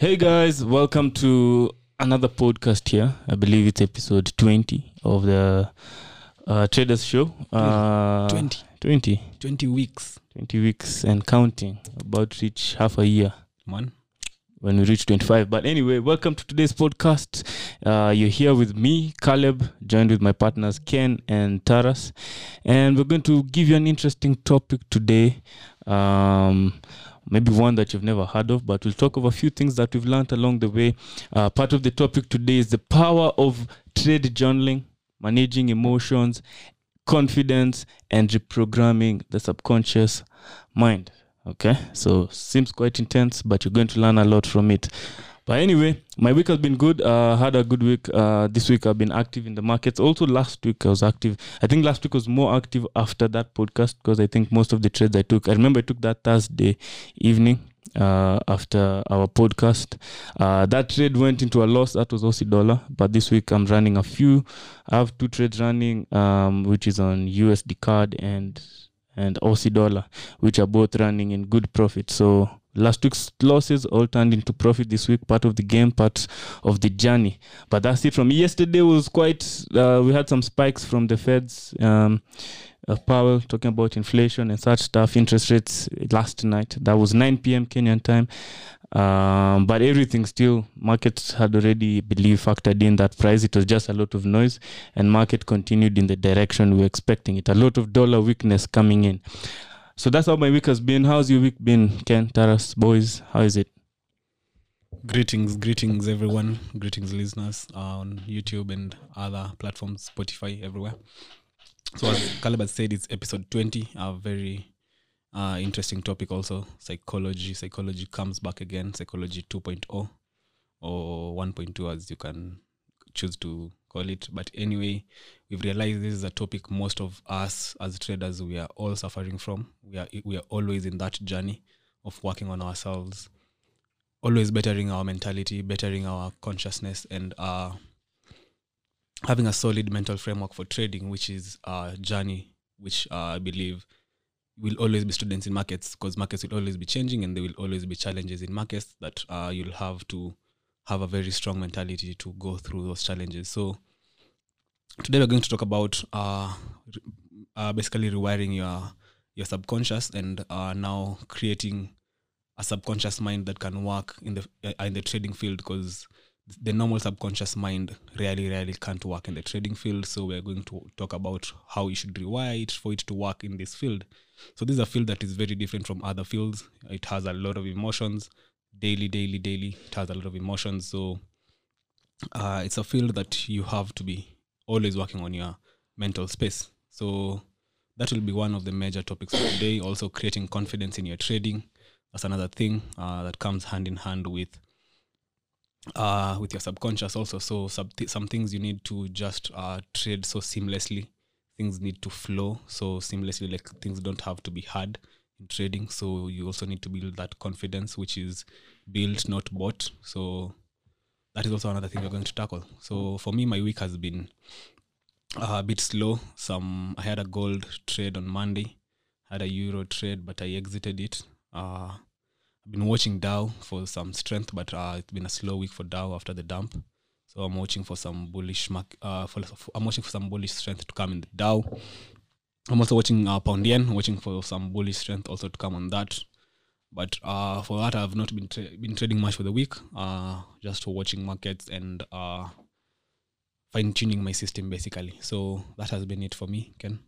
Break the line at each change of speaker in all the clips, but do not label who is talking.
Hey guys, welcome to another podcast here. I believe it's episode 20 of the uh, Traders Show. Uh,
20.
20.
20 weeks
20 weeks and counting. About reach half a year
man
when we reach 25. But anyway, welcome to today's podcast. Uh, you're here with me, Caleb, joined with my partners Ken and Taras. And we're going to give you an interesting topic today. Um, maybe one that you've never heard of, but we'll talk of a few things that we've learned along the way. Uh, part of the topic today is the power of trade journaling, managing emotions, confidence, and reprogramming the subconscious mind. Okay, so seems quite intense, but you're going to learn a lot from it. But anyway, my week has been good. Uh, had a good week. Uh, this week I've been active in the markets. Also, last week I was active. I think last week was more active after that podcast because I think most of the trades I took. I remember I took that Thursday evening uh, after our podcast. Uh, that trade went into a loss. That was Aussie dollar. But this week I'm running a few. I have two trades running, um, which is on USD CAD and and Aussie dollar, which are both running in good profit. So last week's losses all turned into profit this week. Part of the game, part of the journey. But that's it from me. Yesterday was quite. Uh, we had some spikes from the Feds. Um, uh, Powell talking about inflation and such stuff, interest rates last night. That was 9 p.m. Kenyan time. Um, but everything still, markets had already, believe, factored in that price. It was just a lot of noise, and market continued in the direction we were expecting it. A lot of dollar weakness coming in. So that's how my week has been. How's your week been, Ken, Taras, boys? How is it?
greetings greetings everyone greetings listeners on youtube and other platforms spotify everywhere so as caleb said it's episode 20 a very uh, interesting topic also psychology psychology comes back again psychology 2.0 or 1.2 as you can choose to call it. But anyway we've realized this is a topic most of us as traders we are all suffering from. We are we are always in that journey of working on ourselves always bettering our mentality bettering our consciousness and uh, having a solid mental framework for trading which is a journey which uh, i believe will always be students in markets because markets will always be changing and there will always be challenges in markets that uh, you'll have to have a very strong mentality to go through those challenges. So today we're going to talk about uh, uh, basically rewiring your your subconscious and uh, now creating a subconscious mind that can work in the uh, in the trading field because the normal subconscious mind really really can't work in the trading field. So we're going to talk about how you should rewire it for it to work in this field. So this is a field that is very different from other fields. It has a lot of emotions daily daily daily it has a lot of emotions. So uh, it's a field that you have to be always working on your mental space. So that will be one of the major topics for today. Also creating confidence in your trading. That's another thing uh, that comes hand in hand with uh, with your subconscious also. So sub- some things you need to just uh, trade so seamlessly. Things need to flow so seamlessly like things don't have to be hard trading so you also need to build that confidence which is built not bought so that is also another thing we're going to tackle so for me my week has been uh, a bit slow some i had a gold trade on monday had a euro trade but i exited it uh, I've been watching Dow for some strength, but uh, it's been a slow week for Dow after the dump. So I'm watching for some bullish mark. Uh, for, I'm watching for some bullish strength to come in the Dow. I'm also watching uh, Poundian, watching for some bullish strength also to come on that. But uh, for that, I've not been tra- been trading much for the week. Uh, just watching markets and uh, fine tuning my system basically. So that has been it for me, Ken.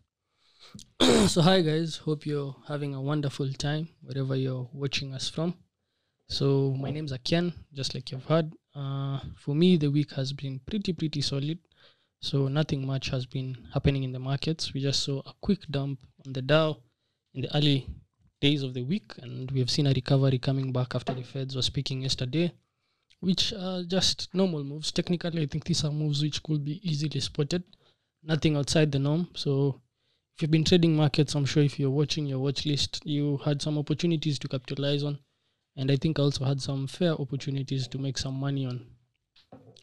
so hi guys hope you're having a wonderful time wherever you're watching us from so my name's Akian just like you've heard uh, for me the week has been pretty pretty solid so nothing much has been happening in the markets we just saw a quick dump on the Dow in the early days of the week and we have seen a recovery coming back after the feds were speaking yesterday which are just normal moves technically i think these are moves which could be easily spotted nothing outside the norm so if you've been trading markets, I'm sure if you're watching your watch list, you had some opportunities to capitalize on. And I think I also had some fair opportunities to make some money on.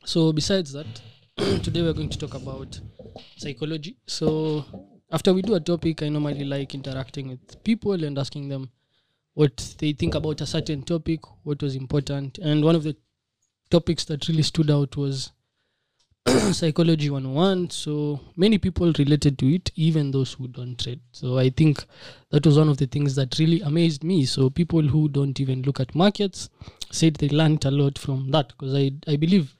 So, besides that, today we're going to talk about psychology. So, after we do a topic, I normally like interacting with people and asking them what they think about a certain topic, what was important. And one of the topics that really stood out was psychology 101 so many people related to it even those who don't trade so i think that was one of the things that really amazed me so people who don't even look at markets said they learned a lot from that because I, I believe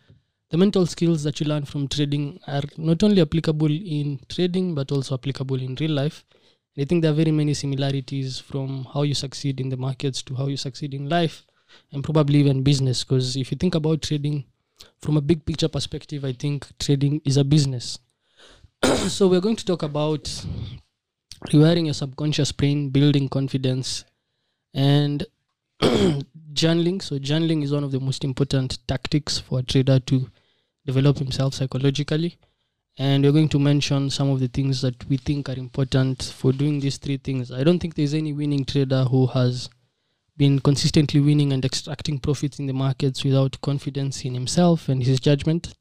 the mental skills that you learn from trading are not only applicable in trading but also applicable in real life i think there are very many similarities from how you succeed in the markets to how you succeed in life and probably even business because if you think about trading from a big picture perspective, I think trading is a business. so we're going to talk about rewiring your subconscious brain, building confidence, and journaling. So journaling is one of the most important tactics for a trader to develop himself psychologically. And we're going to mention some of the things that we think are important for doing these three things. I don't think there's any winning trader who has been consistently winning and extracting profits in the markets without confidence in himself and his judgment.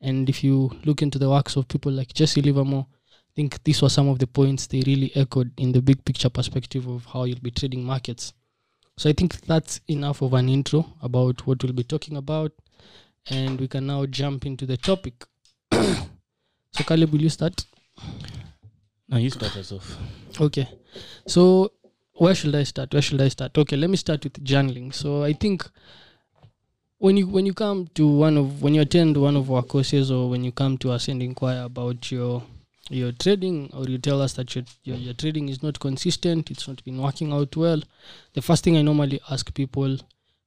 And if you look into the works of people like Jesse Livermore, I think these were some of the points they really echoed in the big picture perspective of how you'll be trading markets. So I think that's enough of an intro about what we'll be talking about. And we can now jump into the topic. so Caleb, will you start?
Now you start us off.
Okay. So where should I start? Where should I start? Okay, let me start with journaling. So I think when you when you come to one of when you attend one of our courses or when you come to us and inquire about your your trading or you tell us that your, your your trading is not consistent, it's not been working out well, the first thing I normally ask people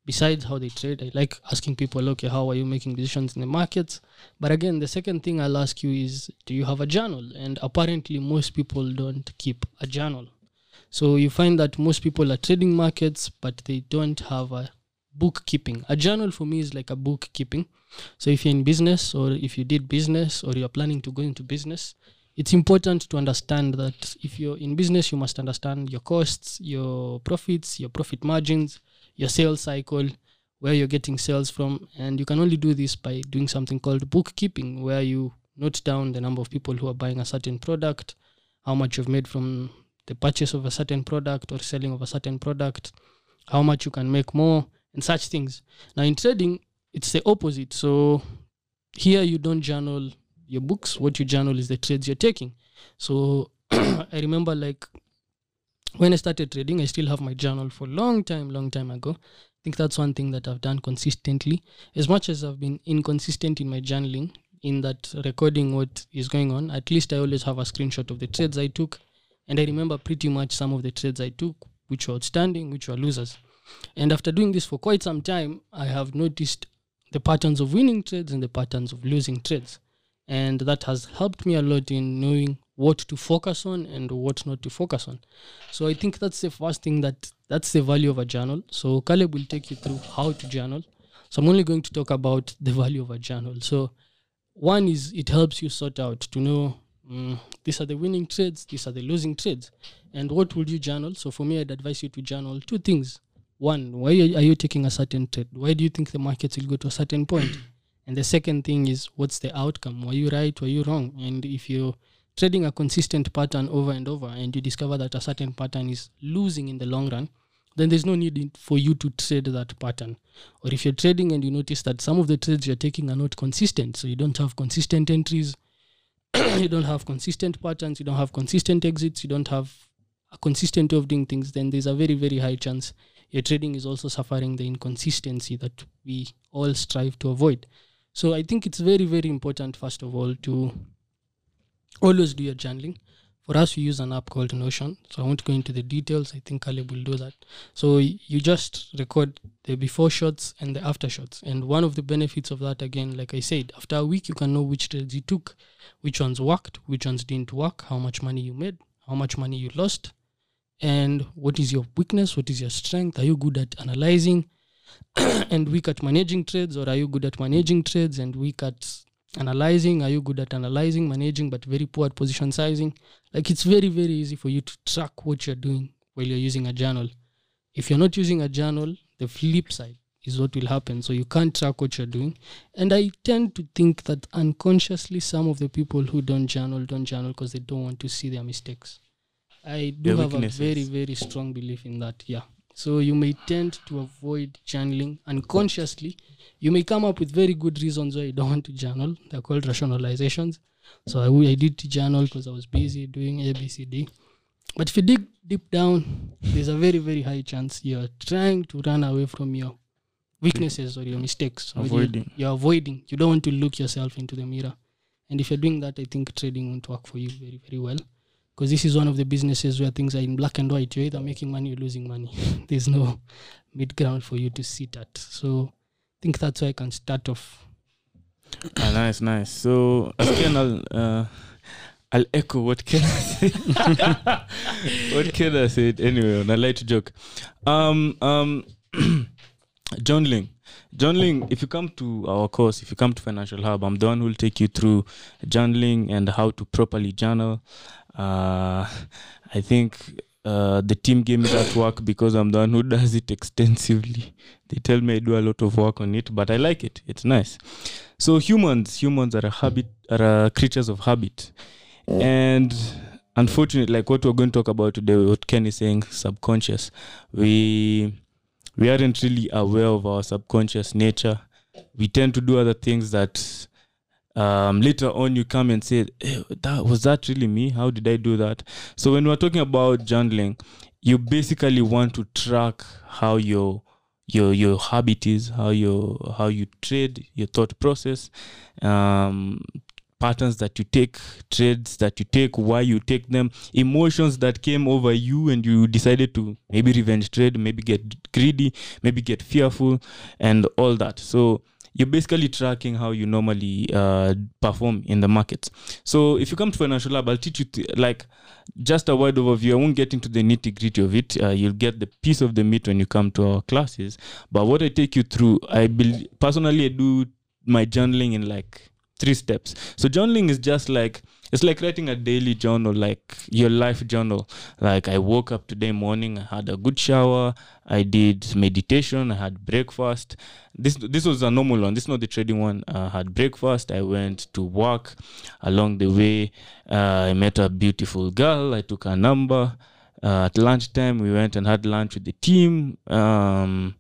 besides how they trade, I like asking people, okay, how are you making decisions in the markets? But again, the second thing I'll ask you is, do you have a journal? And apparently, most people don't keep a journal. So you find that most people are trading markets, but they don't have a bookkeeping. A journal for me is like a bookkeeping. So if you're in business or if you did business or you're planning to go into business, it's important to understand that if you're in business, you must understand your costs, your profits, your profit margins, your sales cycle, where you're getting sales from. And you can only do this by doing something called bookkeeping, where you note down the number of people who are buying a certain product, how much you've made from the purchase of a certain product or selling of a certain product, how much you can make more, and such things. Now, in trading, it's the opposite. So, here you don't journal your books. What you journal is the trades you're taking. So, I remember like when I started trading, I still have my journal for long time, long time ago. I think that's one thing that I've done consistently. As much as I've been inconsistent in my journaling, in that recording what is going on, at least I always have a screenshot of the trades I took and I remember pretty much some of the trades I took, which were outstanding, which were losers. And after doing this for quite some time, I have noticed the patterns of winning trades and the patterns of losing trades. And that has helped me a lot in knowing what to focus on and what not to focus on. So I think that's the first thing that that's the value of a journal. So Caleb will take you through how to journal. So I'm only going to talk about the value of a journal. So one is it helps you sort out to know mm, these are the winning trades, these are the losing trades. And what would you journal? So for me, I'd advise you to journal two things. One, why are you taking a certain trade? Why do you think the markets will go to a certain point? And the second thing is, what's the outcome? Were you right? Were you wrong? And if you're trading a consistent pattern over and over and you discover that a certain pattern is losing in the long run, then there's no need for you to trade that pattern. Or if you're trading and you notice that some of the trades you're taking are not consistent, so you don't have consistent entries, you don't have consistent patterns, you don't have consistent exits, you don't have a consistent way of doing things, then there's a very, very high chance your trading is also suffering the inconsistency that we all strive to avoid. So I think it's very, very important, first of all, to always do your journaling. For us, we use an app called Notion. So I won't go into the details. I think Caleb will do that. So you just record the before shots and the after shots. And one of the benefits of that, again, like I said, after a week, you can know which trades you took, which ones worked, which ones didn't work, how much money you made, how much money you lost, and what is your weakness, what is your strength. Are you good at analyzing and weak at managing trades, or are you good at managing trades and weak at analyzing are you good at analyzing managing but very poor at position sizing? Like it's very very easy for you to track what you're doing while you're using a journal. If you're not using a journal the flip side is what will happen. So you can't track what you're doing. And i tend to think that unconsciously some of the people who don't journal don't journal because they don't want to see their mistakes. I do
Their
have a very very strong belief in that yeah So you may tend to avoid journaling unconsciously. You may come up with very good reasons why you don't want to journal. They're called rationalizations. So I, I did to journal because I was busy doing A, B, C, D. But if you dig deep down, there's a very, very high chance you're trying to run away from your weaknesses or your mistakes.
Avoiding.
You're avoiding. You don't want to look yourself into the mirror. And if you're doing that, I think trading won't work for you very, very well. Because this is one of the businesses where things are in black and white. You're either making money or losing money. There's no mid ground for you to sit at. So I think that's where I can start off.
Ah, nice, nice. So again, I'll uh, I'll echo what Ken said. what Ken said anyway on a light joke. Um, um, journaling. Journaling. If you come to our course, if you come to Financial Hub, I'm the one who will take you through journaling and how to properly journal. Uh, I think uh, the team gave me that work because I'm the one who does it extensively. They tell me I do a lot of work on it, but I like it. It's nice. So humans, humans are a habit, are a creatures of habit, and unfortunately, like what we're going to talk about today, what Ken is saying, subconscious. We we aren't really aware of our subconscious nature. We tend to do other things that um, later on you come and say, "Eh, that was that really me? How did I do that? So when we're talking about journaling, you basically want to track how your your your habit is, how your how you trade, your thought process, um, patterns that you take, trades that you take, why you take them, emotions that came over you and you decided to maybe revenge trade, maybe get greedy, maybe get fearful, and all that. So you're basically tracking how you normally uh, perform in the markets. So if you come to Financial Lab, I'll teach you th- like just a wide overview. I won't get into the nitty gritty of it. Uh, you'll get the piece of the meat when you come to our classes. But what I take you through, I bel personally I do my journaling in like three steps. So journaling is just like it's like writing a daily journal, like your life journal. Like I woke up today morning, I had a good shower, I did meditation, I had breakfast. This this was a normal one. This is not the trading one. I had breakfast. I went to work. Along the way, uh, I met a beautiful girl. I took her number. Uh, at lunchtime, we went and had lunch with the team. Um,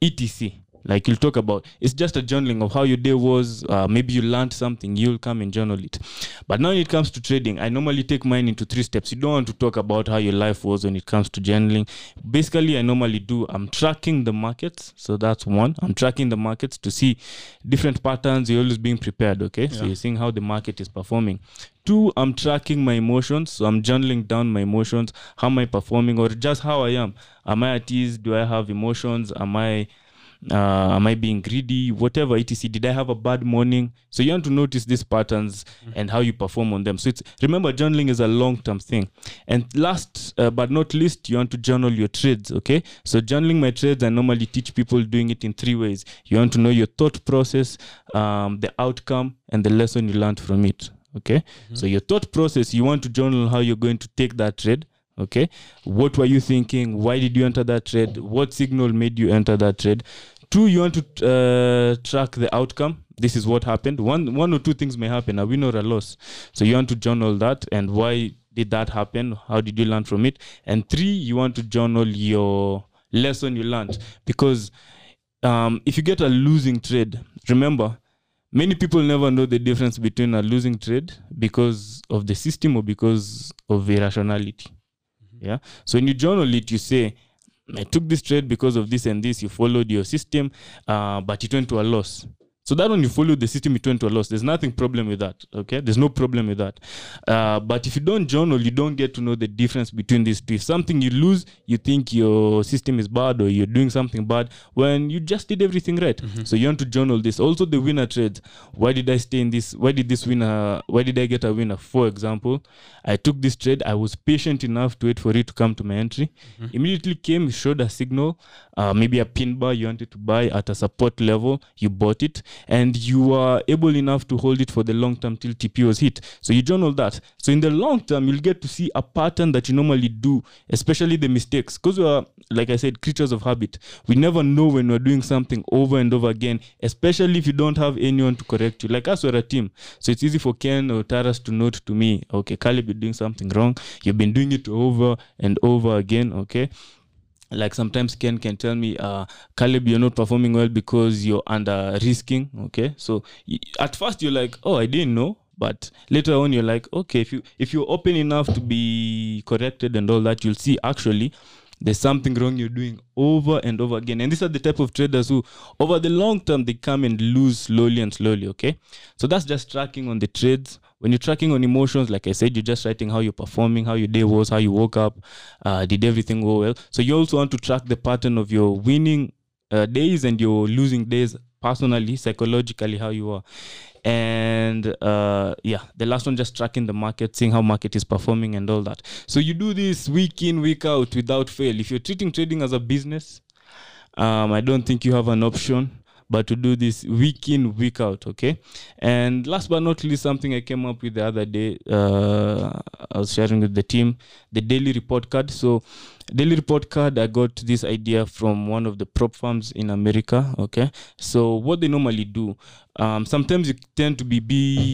etc like you'll talk about it's just a journaling of how your day was uh, maybe you learned something you'll come and journal it. But now when it comes to trading i normally take mine into three steps. You don't want to talk about how your life was when it comes to journaling. Basically i normally do i'm tracking the markets. So that's one. I'm tracking the markets to see different patterns. You're always being prepared okay? So you're seeing how the market is performing. Two i'm tracking my emotions. So i'm journaling down my emotions. How am i performing? Or just how i am? Am i at ease? Do i have emotions? Am i uh, am i being greedy? Whatever etc did i have a bad morning? So you want to notice these patterns and how you perform on them. So it's remember journaling is a long term thing. And last uh, but not least you want to journal your trades okay? So journaling my trades i normally teach people doing it in three ways. You want to know your thought process um, the outcome and the lesson you learned from it okay? So your thought process you want to journal how you're going to take that trade okay? What were you thinking? Why did you enter that trade? What signal made you enter that trade two you want to uh, track the outcome? This is what happened. One one or two things may happen a win or a loss. So you want to journal that and why did that happen? How did you learn from it? And three you want to journal your lesson you learned. Because um, if you get a losing trade remember many people never know the difference between a losing trade because of the system or because of irrationality. Yeah? So when you journal it you say i took this trade because of this and this. You followed your system uh, but it went to a loss so that when you follow the system it went to a loss. There's nothing problem with that okay? There's no problem with that. Uh, but if you don't journal you don't get to know the difference between these two. If something you lose you think your system is bad or you're doing something bad when you just did everything right. So you want to journal this. Also the winner trades. Why did i stay in this why did this winner why did i get a winner? For example i took this trade. I was patient enough to wait for it to come to my entry. Immediately came showed a signal uh, maybe a pin bar you wanted to buy at a support level. You bought it and you are able enough to hold it for the long term till tp was hit. So you journal that. So in the long term you'll get to see a pattern that you normally do especially the mistakes. Because we are like i said creatures of habit. We never know when we're doing something over and over again especially if you don't have anyone to correct you. Like us we're a team. So it's easy for ken or taras to note to me okay caleb you're doing something wrong. You've been doing it over and over again okay like sometimes ken can tell me uh caleb you're not performing well because you're under risking okay? So at first you're like oh i didn't know. But later on you're like okay if you if you're open enough to be corrected and all that you'll see actually there's something wrong you're doing over and over again. And these are the type of traders who over the long term they come and lose slowly and slowly okay? So that's just tracking on the trades when you're tracking on emotions like i said you're just writing how you're performing how your day was how you woke up uh, did everything go well. So you also want to track the pattern of your winning uh, days and your losing days personally psychologically how you are. And uh, yeah the last one just tracking the market seeing how market is performing and all that. So you do this week in week out without fail. If you're treating trading as a business um, i don't think you have an option but to do this week in week out okay? And last but not least something i came up with the other day uh, i was sharing with the team the daily report card. So daily report card i got this idea from one of the prop firms in america okay? So what they normally do um, sometimes you tend to be,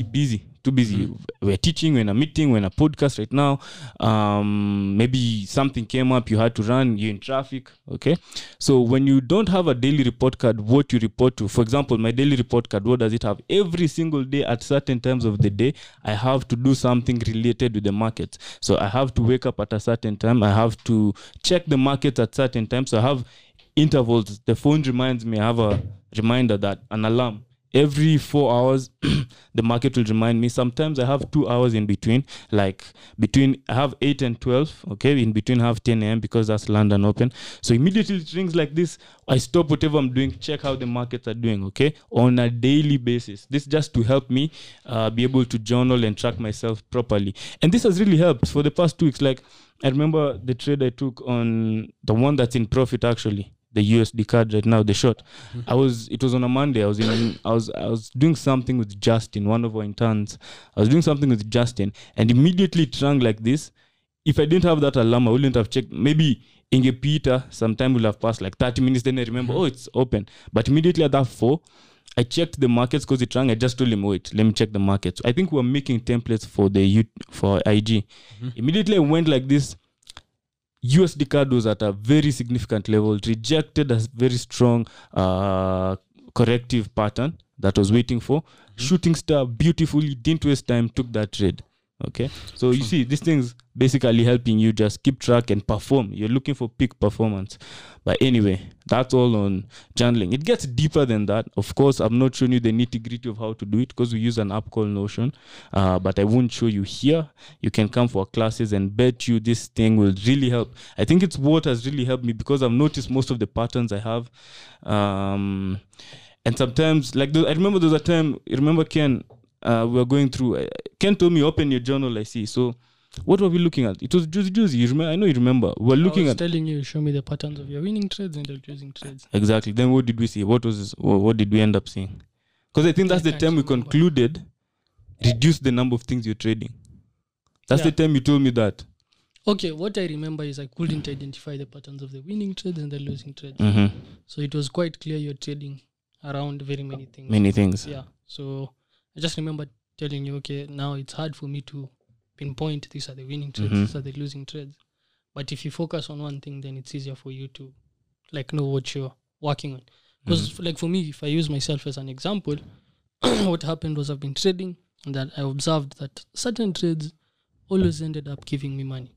busy too busy. We're teaching we're in a meeting we're in a podcast right now. Um, maybe something came up you had to run you're in traffic okay? So when you don't have a daily report card what you report to? For example my daily report card what does it have? Every single day at certain times of the day i have to do something related with the markets so i have to wake up at a certain time i have to check the markets at certain times. So i have intervals. The phone reminds me i have a reminder that an alarm every four hours the market will remind me. Sometimes i have two hours in between like between i have 8 and 12 okay in between I have 10 a.m because that's london open. So immediately it rings like this. I stop whatever i'm doing check how the markets are doing okay on a daily basis. This just to help me uh, be able to journal and track myself properly. And this has really helped. For the past two weeks like i remember the trade i took on the one that's in profit actually the USD CAD right now, the short. Mm-hmm. I was it was on a Monday. I was in I was I was doing something with Justin, one of our interns. I was doing something with Justin, and immediately it rang like this. If I didn't have that alarm, I wouldn't have checked. Maybe Inge Peter, sometime will have passed like 30 minutes. Then I remember, mm-hmm. oh, it's open. But immediately at that four, I checked the markets because it rang. I just told him, wait, let me check the markets. I think we were making templates for the U- for IG. Mm-hmm. Immediately I went like this. USD card was at a very significant level, rejected a very strong uh, corrective pattern that was waiting for. Shooting star beautifully, didn't waste time, took that trade. Okay, so you see, these things basically helping you just keep track and perform. You're looking for peak performance. But anyway, that's all on journaling. It gets deeper than that. Of course, I'm not showing you the nitty gritty of how to do it because we use an app called Notion. Uh, but I won't show you here. You can come for classes and bet you this thing will really help. I think it's what has really helped me because I've noticed most of the patterns I have. Um, and sometimes, like, I remember there was a time, you remember Ken, uh, we were going through, uh, Ken told me, open your journal, I see. So, what were we looking at? It was Juicy Juicy. You remember? I know you remember. We were looking
I was
at
telling you, show me the patterns of your winning trades and your losing trades.
Exactly. Then what did we see? What was what, what did we end up seeing? Because I think that's
I
the time we
remember.
concluded reduce the number of things you're trading. That's the time you told me that.
Okay, what I remember is I couldn't identify the patterns of the winning trades and the losing trades.
Mm-hmm.
So it was quite clear you're trading around very many things.
Many things.
Yeah. So I just remember telling you, okay, now it's hard for me to pinpoint these are the winning trades,
Mhm.
these are the losing trades. But if you focus on one thing, then it's easier for you to like know what you're working on. Because like for me, if I use myself as an example, what happened was I've been trading and that I observed that certain trades always ended up giving me money.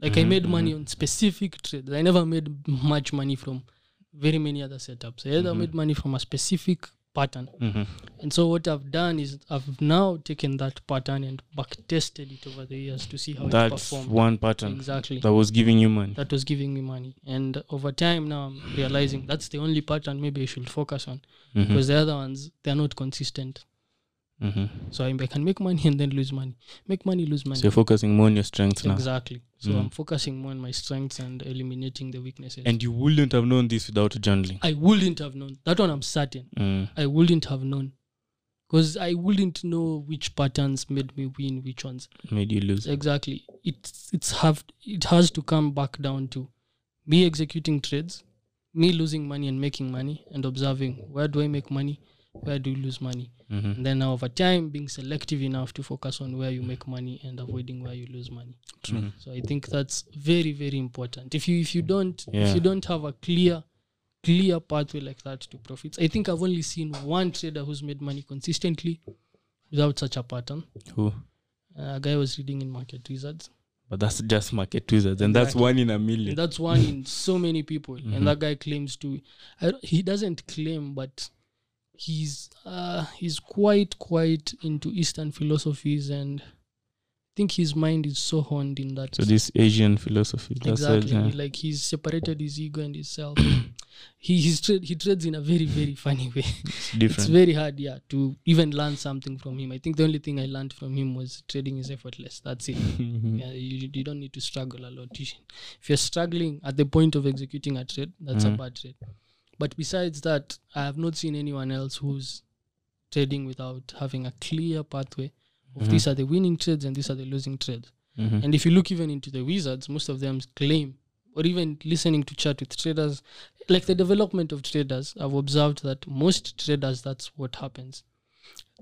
Like I
Mhm,
made money on specific trades. I never made much money from very many other setups. I either
Mhm.
made money from a specific pattern.
Mm-hmm.
And so what I've done is I've now taken that pattern and back tested it over the years to see how it
That's
performed.
one pattern
Exactly.
that was giving you money.
That was giving me money. And over time now I'm realizing that's the only pattern maybe I should focus on.
Mhm.
Because the other ones they're not consistent.
Mhm.
So I, I can make money and then lose money. Make money, lose money.
So you're focusing more on your strengths now.
Exactly. So
Mm.
I'm focusing more on my strengths and eliminating the weaknesses.
And you wouldn't have known this without journaling.
I wouldn't have known. That one I'm certain.
Mm.
I wouldn't have known. Because I wouldn't know which patterns made me win, which ones.
Made you lose.
Exactly. It's it's have it has to come back down to me executing trades, me losing money and making money, and observing where do I make money, where do you lose money
Mhm.
and then over time being selective enough to focus on where you make money and avoiding where you lose money
True.
so i think that's very very important if you if you don't
Yeah.
if you don't have a clear clear pathway like that to profits i think i've only seen one trader who's made money consistently without such a pattern
Who?
uh, a guy was reading in market wizards
But that's just market wizards, and that's one in a million
and
million.
that's one in so many people
Mhm.
and that guy claims to I, he doesn't claim but he's uh he's quite quite into eastern philosophies and i think his mind is so honed in that
So this Asian philosophy.
Exactly
yeah.
like he's separated his ego and his self he he's tra- he trades in a very very funny way
It's
it's very hard yeah to even learn something from him i think the only thing i learned from him was trading is effortless that's it
Mhm.
yeah, you, you don't need to struggle a lot. If you're struggling at the point of executing a trade, that's
Mhm.
a bad trade. But besides that, I have not seen anyone else who's trading without having a clear pathway of
Mhm.
these are the winning trades and these are the losing trades.
Mhm.
And if you look even into the wizards, most of them claim, or even listening to chat with traders, like the development of traders, I've observed that most traders, that's what happens.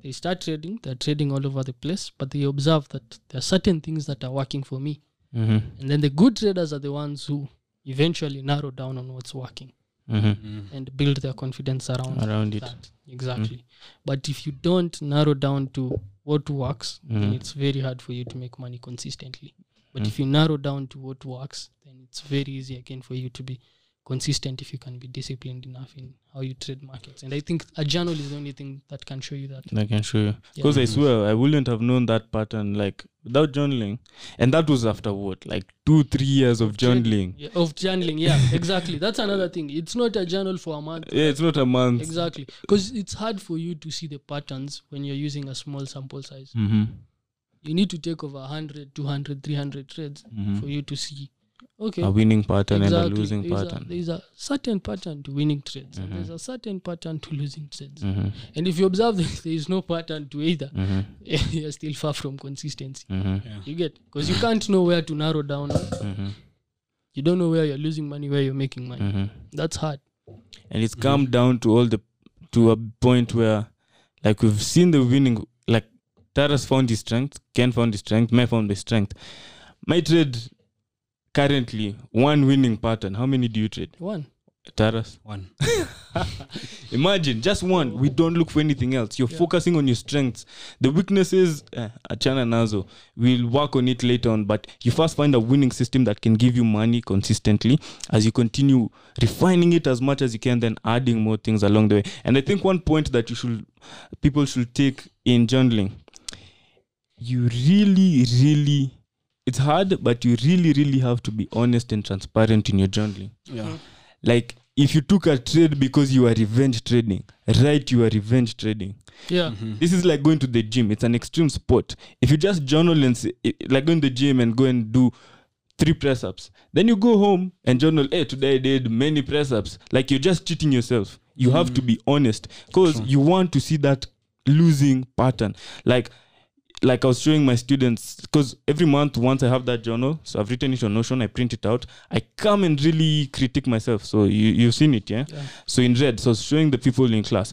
They start trading, they're trading all over the place, but they observe that there are certain things that are working for me.
Mhm.
And then the good traders are the ones who eventually narrow down on what's working
Mhm.
Mm.
and build their confidence around
Around it.
that. Exactly. But if you don't narrow down to what works, then
Mhm.
it's very hard for you to make money consistently. But
Mm.
if you narrow down to what works, then it's very easy again for you to be consistent if you can be disciplined enough in how you trade markets. And I think a journal is the only thing that can show you that.
I can show you.
Yeah.
Because I swear, I wouldn't have known that pattern like without journaling. And that was after what? Like two, three years of
Trading.
journaling.
Yeah, of journaling, yeah, exactly. That's another thing. It's not a journal for a month.
Yeah, it's not a month.
Exactly. Because it's hard for you to see the patterns when you're using a small sample size.
Mm-hmm.
You need to take over 100, 200, 300 trades
Mm-hmm.
for you to see, okay,
A winning pattern and a losing
there's
pattern.
A, there's a certain pattern to winning trades, and
Mhm.
there's a certain pattern to losing trades.
Mm-hmm.
And if you observe that there is no pattern to either,
Mm-hmm.
you're still far from consistency.
Mm-hmm.
Yeah.
You get because you can't know where to narrow down.
Mm-hmm.
You don't know where you're losing money, where you're making money.
Mm-hmm.
That's hard.
and it's come down to all the to a point where like we've seen the winning like Taras found his strength, Ken found his strength, May found his strength. My trade currently one winning pattern. How many do you trade?
One.
Taras?
One.
Imagine just one. We don't look for anything else. You're
Yeah.
focusing on your strengths. The weaknesses, eh, achana nazo. We'll work on it later on. But you first find a winning system that can give you money consistently as you continue refining it as much as you can, then adding more things along the way. And I think one point that you should people should take in journaling, you really, really it's hard, but you really, really have to be honest and transparent in your journaling
Yeah.
like if you took a trade because you are revenge trading write you are revenge trading
Yeah.
Mhm.
this is like going to the gym it's an extreme sport if you just journal and say, like going to the gym and go and do three press ups then you go home and journal hey today i did many press ups like you're just cheating yourself you have to be honest because
True.
you want to see that losing pattern like like I was showing my students because every month once I have that journal, so I've written it on Notion, I print it out, I come and really critique myself. So you you've seen it, yeah?
Yeah.
So in red, so I showing the people in class.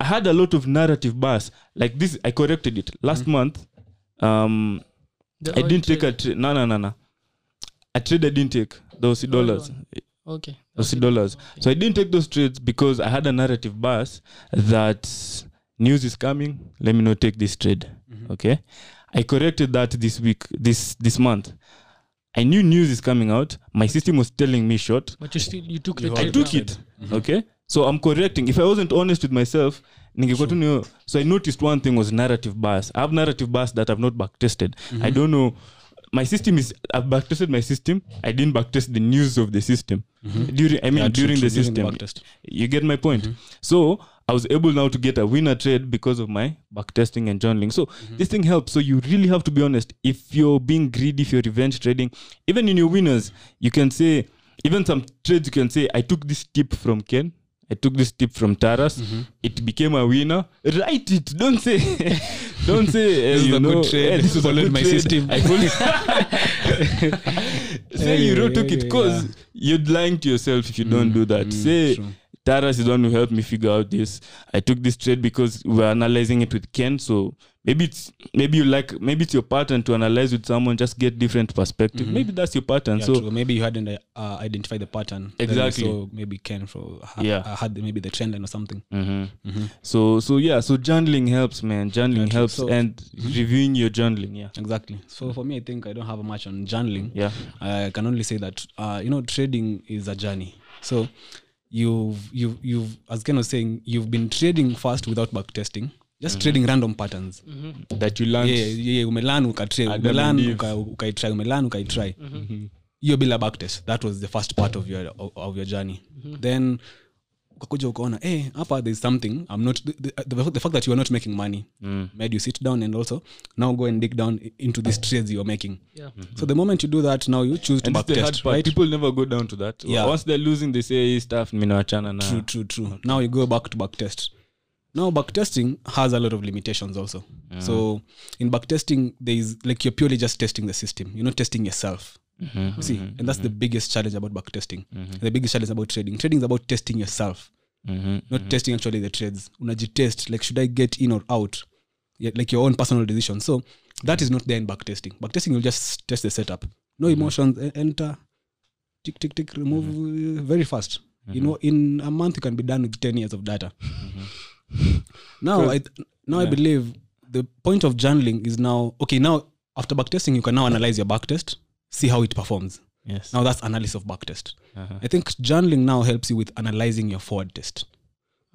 I had a lot of narrative bias. Like this, I corrected it. Last month, um
The
I didn't take a
trade.
trade. No, no, no, no. A trade I didn't take. Those dollars.
Okay.
Those
Okay.
dollars.
Okay.
So I didn't take those trades because I had a narrative bias that news is coming. Let me not take this trade.
Mhm.
Okay. I corrected that this week, this this month. I knew news is coming out. My system was telling me short.
But you still you took the
You
I took
it.
it.
Mhm.
Okay. So I'm correcting. If I wasn't honest with myself, ningekuwa tu ni- so I noticed one thing was narrative bias. I have narrative bias that I've not back tested. I don't know. My system is I've back tested my system. I didn't back test the news of the system.
Mhm.
During I mean
Yeah,
during
true,
the system.
backtest.
You get my point.
Mhm.
So I was able now to get a winner trade because of my backtesting and journaling. So this thing helps. So you really have to be honest. If you're being greedy, if you're revenge trading, even in your winners, you can say, even some trades, you can say, I took this tip from Ken. I took this tip from Taras.
Mhm.
It became a winner. Write it. Don't say, don't say. eh,
This is
you
a good trade.
Yeah, this was a good
my
trade.
system.
I followed. say you
Yeah,
took
yeah,
it because
yeah.
you're lying to yourself if you don't
Mm,
do that.
mm,
say
true.
Taras is the one who helped me figure out this. I took this trade because we were analyzing it with Ken. So maybe it's maybe you like maybe it's your pattern to analyze with someone, just get different perspective. Maybe that's your pattern.
Yeah,
so
true. maybe you hadn't uh, identified the pattern.
Exactly.
So maybe Ken for ha-
Yeah.
uh, had maybe the trend line or something.
Mhm.
Mhm.
so so yeah, so journaling helps, man. Journaling
Yeah,
helps
So- Mm-hmm.
and reviewing your journaling. Yeah,
Exactly. So for me, I think I don't have much on journaling.
yeah,
I can only say that uh, you know trading is a journey. So you've you've you've as Ken was saying, you've been trading fast without back testing, just trading random patterns.
that you learn.
Yeah, yeah, yeah, umelan ukatre
Adam
umelan
and Eve.
uka- ukaitry umelan ukaitry hiyo bila backtest that was the first part of your of, of your journey. Then ukakuja ukaona eh hapa there's something i'm not the, the, the fact that you are not making money
Mm.
made you sit down and also now go and dig down into these trades you're making
Yeah.
so the moment you do that now you choose to
And it's
backtest
part.
right
People never go down to that.
Yeah.
Once they're losing, they say hey, stuff. Minawachana na.
true true true now you go back to backtest now backtesting has a lot of limitations also so in backtesting there is like you're purely just testing the system you're not testing yourself
Mhm.
You see and that's the biggest challenge about backtesting the biggest challenge about trading trading is about testing yourself
Mhm.
not testing actually the trades. Unajitest like should i get in or out? Yeah, like your own personal decision. So that is not there in back testing back testing you'll just test the setup. No emotions e- enter. Tick tick tick remove uh, very fast. You know in a month you can be done with 10 years of data. Now i now i believe the point of journaling is now okay now after backtesting you can now analyze your backtest see how it performs
Yes.
now that's analysis of backtest
Uh-huh.
I think journaling now helps you with analyzing your forward test.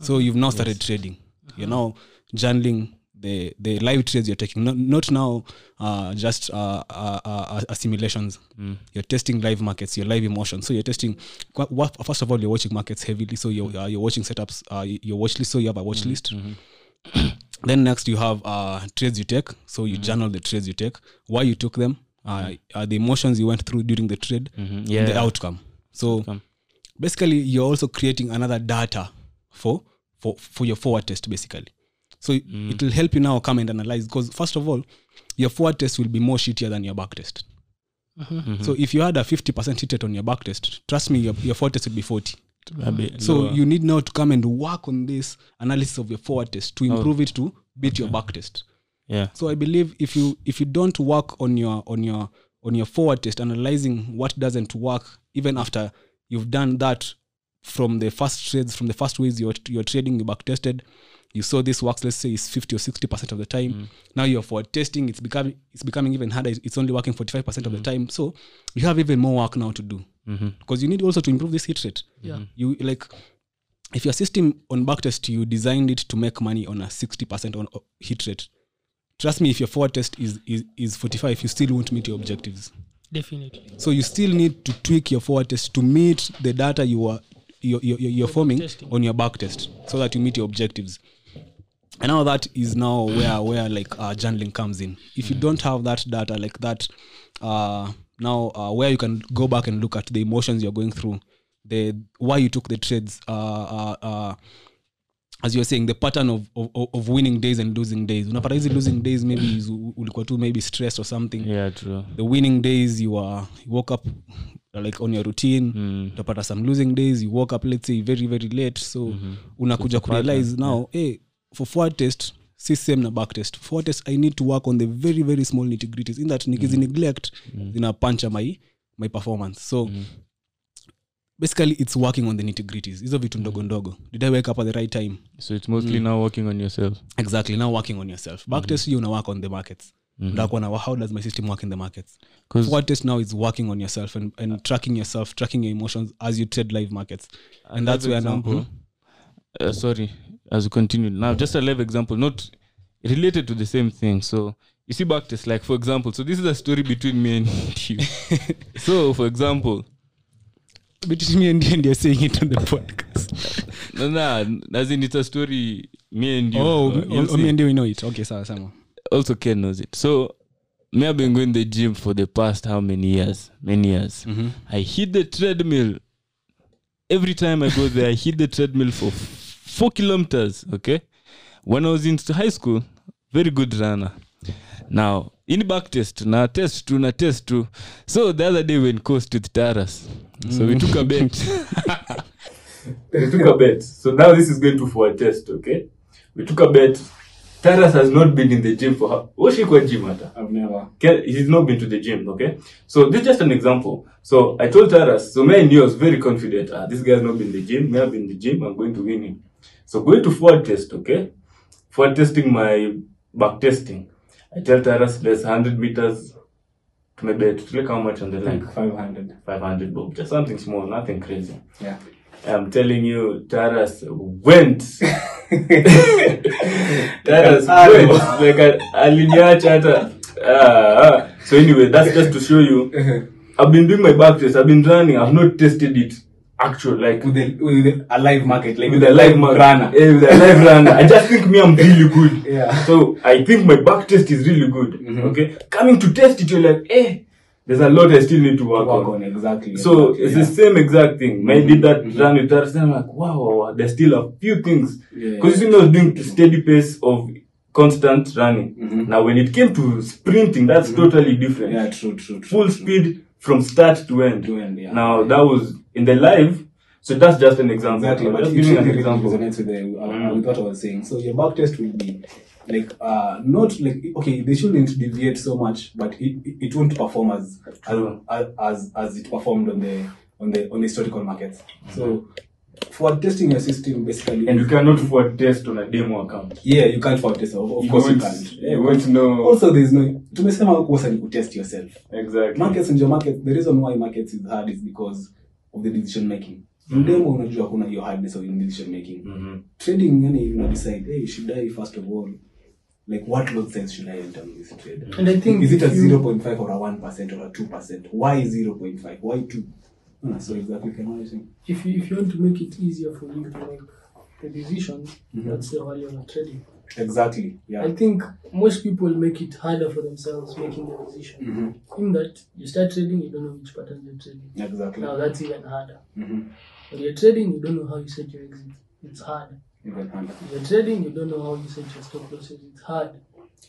So you've now started trading. You're now journaling the the live trades you're taking, not, not now uh, just uh, uh, uh, uh, simulations. You're testing live markets, your live emotions. So you're testing. First of all, you're watching markets heavily. So you're uh, you're watching setups. Uh, your watch list. So you have a watch list. then next you have uh, trades you take. So you journal the trades you take, why you took them, uh, uh, the emotions you went through during the trade,
Mhm.
and
Yeah.
the outcome. So
Outcome.
basically you're also creating another data for for for your forward test basically so it will help you now come and analyze because first of all your forward test will be more shittier than your back test so if you had a 50% hit rate on your back test trust me your, your forward test would be 40
A
so
lower.
you need now to come and work on this analysis of your forward test to improve it to beat your back test
yeah.
so i believe if you if you don't work on your on your on your forward test analyzing what doesn't work even after you've done that from the first trades from the first ways you're, you're trading you back tested you saw this works let's say it's 50 or 60 percent of the time. Mm. Now you're forward testing it's becoming it's becoming even harder it's only working 45 percent of the mm. time. So you have even more work now to do.
Mhm.
because you need also to improve this hit rate.
Yeah. Mm-hmm.
you like if your system on backtest you designed it to make money on a 60% on hit rate trust me if your forward test is, is is 45 you still won't meet your objectives
Definitely.
so you still need to tweak your forward test to meet the data you are you're, you're, you're forming
testing.
on your back test so that you meet your objectives and now that is now where where like uh, journaling comes in if you don't have that data like that uh now uh, where you can go back and look at the emotions you're going through the why you took the trades uh, uh, uh, as you're saying the pattern of, of, of winning days and losing days. Unapata hizi losing days maybe ulikuwa tu maybe stressed or something.
Yeah, true.
the winning days you are you woke up like on your routine.
Mm.
utapata some losing days you woke up let's say very very late. So unakuja kurealize now hey, for forward test si same na back test. Forward test i need to work on the very very small nitty-gritties. In that nikizi neglect zina puncha my my performance. So basically it's working on the nitty-gritties hizo vitu ndogo ndogo. Did i wake up at the right time?
So it's mostly now working on yourself.
exactly now working on yourself. Back test you una work on the markets. Na how does my system work in the markets?
Because
forward test now is working on yourself and, and tracking yourself tracking your emotions as you trade live markets. And that's where now
hmm? uh, sorry, as we continue. Now, just a live example, not related to the same thing. So you see backtest, like for example, so this is a story between me and you. so for example,
between me and you and you're saying it on the podcast
no, no, as in it's a story me and you.
oh,
uh,
oh, me and you know it okay sawa sawa
also Ken knows it. So me, I've been going to the gym for the past how many years? Many years. I hit the treadmill. Every time I go there, I hit the treadmill for four kilometers. Okay. When I was in high school, very good runner. Now, in back test, na test too, na test too. So the other day when coast with Taras. So we took a bet. we took a bet. So now this is going to for a test, okay? We took a bet. Taras has not been in the gym for her. What's she called gym at?
I've never.
Okay, he's not been to the gym, okay? So this is just an example. So I told Taras, so me and you was very confident. Ah, this guy's not been in the gym. Me have been in the gym. I'm going to win him. So going to forward test, okay? Forward testing my back testing. I tell Taras there's 100 meters to my bet. Look how much on the line.
Like 500.
500 bob. Just something small, nothing crazy.
Yeah.
I'm telling you, Taras went. Taras went. Like a aliniacha hata. Ah, ah. So anyway, that's just to show you. I've been doing my back test. I've been running. I've not tested it. Actual, like
With, the, with a live market, like
with a live man-
runner.
yeah, with a live runner. I just think me, I'm really good.
Yeah.
So I think my back test is really good.
Mhm.
Okay. Coming to test it, you're like, eh, there's a lot I still need to work,
Work
on.
on exactly.
So
exactly,
it's
yeah.
the same exact thing. I did that
Mhm.
run with that. I'm like, wow, wow, there's still a few things.
Yeah,
yeah. you know, I doing steady pace of constant running.
Mhm.
Now, when it came to sprinting, that's totally different.
Yeah, true, true, true.
Full
true.
speed from start to end.
To end, yeah.
Now, that was in the live. So that's just an example.
Exactly,
I'm
but
just giving an example.
resonates with, the, uh,
Mm.
with what I was saying. So your back test will be like uh not like okay they shouldn't deviate so much, but it it, won't perform as as as as it performed on the on the on the historical markets. So for testing your system, basically,
And you cannot forward test on a demo account.
yeah, you can't for test. Of, of
You
course you can't.
you
Yeah,
won't know.
Also, there's no. Tumesema kosa ni kutest yourself.
Exactly.
markets ndio market the reason why markets is hard is because of the decision making
mm
-hmm. demo unajua kuna hiyo hardness of decision making
Mhm.
trading yani una decide hey should i first of all like what lot size should i enter in this trade
And I think
is it a
zero point
five or a one percent or a two percent? why 0.5 why 2 no, so exactly can
if you if you want to make it easier for you to make the decision,
mm-hmm.
that's the value of trading.
exactly yeah
I think most people make it harder for themselves making the decision.
Mhm.
In that you start trading, you don't know which pattern you're trading.
exactly
Now that's even harder.
Mhm.
When you're trading, you don't know how you set your exit. It's hard.
even harder
When you're trading, you don't know how you set your stop losses. It's hard.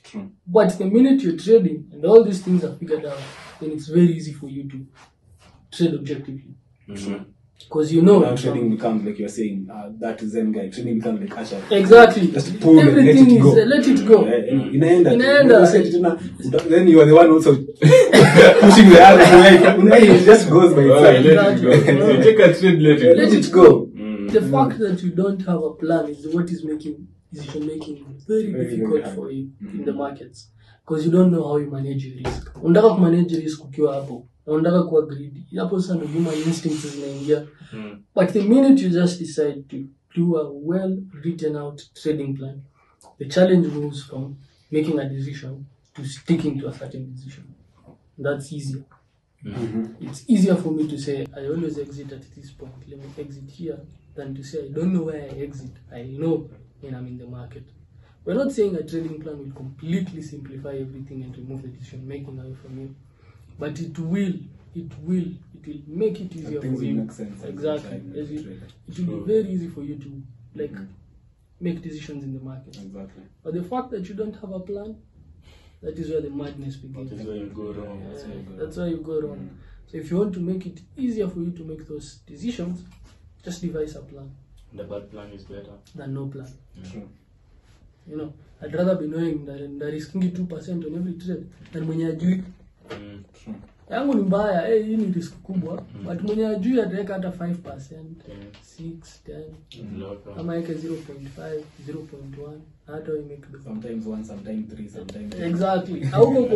true
But the minute you're trading and all these things are figured out, then it's very easy for you to trade objectively.
Mhm.
Because you know
now trading becomes like you're saying uh, that zen guy trading becomes like Asha
Exactly.
just pull it, let
Everything
it go.
is uh, let it go.
In- inaenda
Inaenda.
Then you are the one also pushing the other way it just goes by itself.
Right, let it go. You take a trade, let it
Let
go.
it go.
Mm.
The fact that you don't have a plan is what is making decision making very,
Very,
difficult
very
for you in
Mhm.
the markets because you don't know how you manage your risk. Unataka kumanage risk ukiwa hapo unataka kuwa greedy. Hapo sasa ndio human instincts zinaingia.
Mm.
But the minute you just decide to do a well written out trading plan, the challenge moves from making a decision to sticking to a certain decision. That's easier. It's easier for me to say I always exit at this point. Let me exit here than to say I don't know where I exit. I know when I'm in the market. We're not saying a trading plan will completely simplify everything and remove the decision making away from you, but it will. It will. It will make it easier for
will
you.
make sense
Exactly.
decide
As
to
you- it will be very easy for you to like mm-hmm. make decisions in the market.
exactly
But the fact that you don't have a plan, that is where the madness begins.
That's where you go wrong.
Yeah, that's where you go wrong. Mm-hmm. So if you want to make it easier for you to make those decisions, just devise a plan
The bad plan is better.
than no plan.
true
You know, I'd rather be knowing that that risking two percent on every trade than mwenye ajui
Mm.
yangu ni mbaya. Hey, hii ni risk kubwa. But mwenye ajui ataweka hata 5 percent
Ten.
6 10
Lot of-
ama eke 0.5 0.1 hata make the
sometimes one sometimes three sometimes
exactly. Hauko
you, are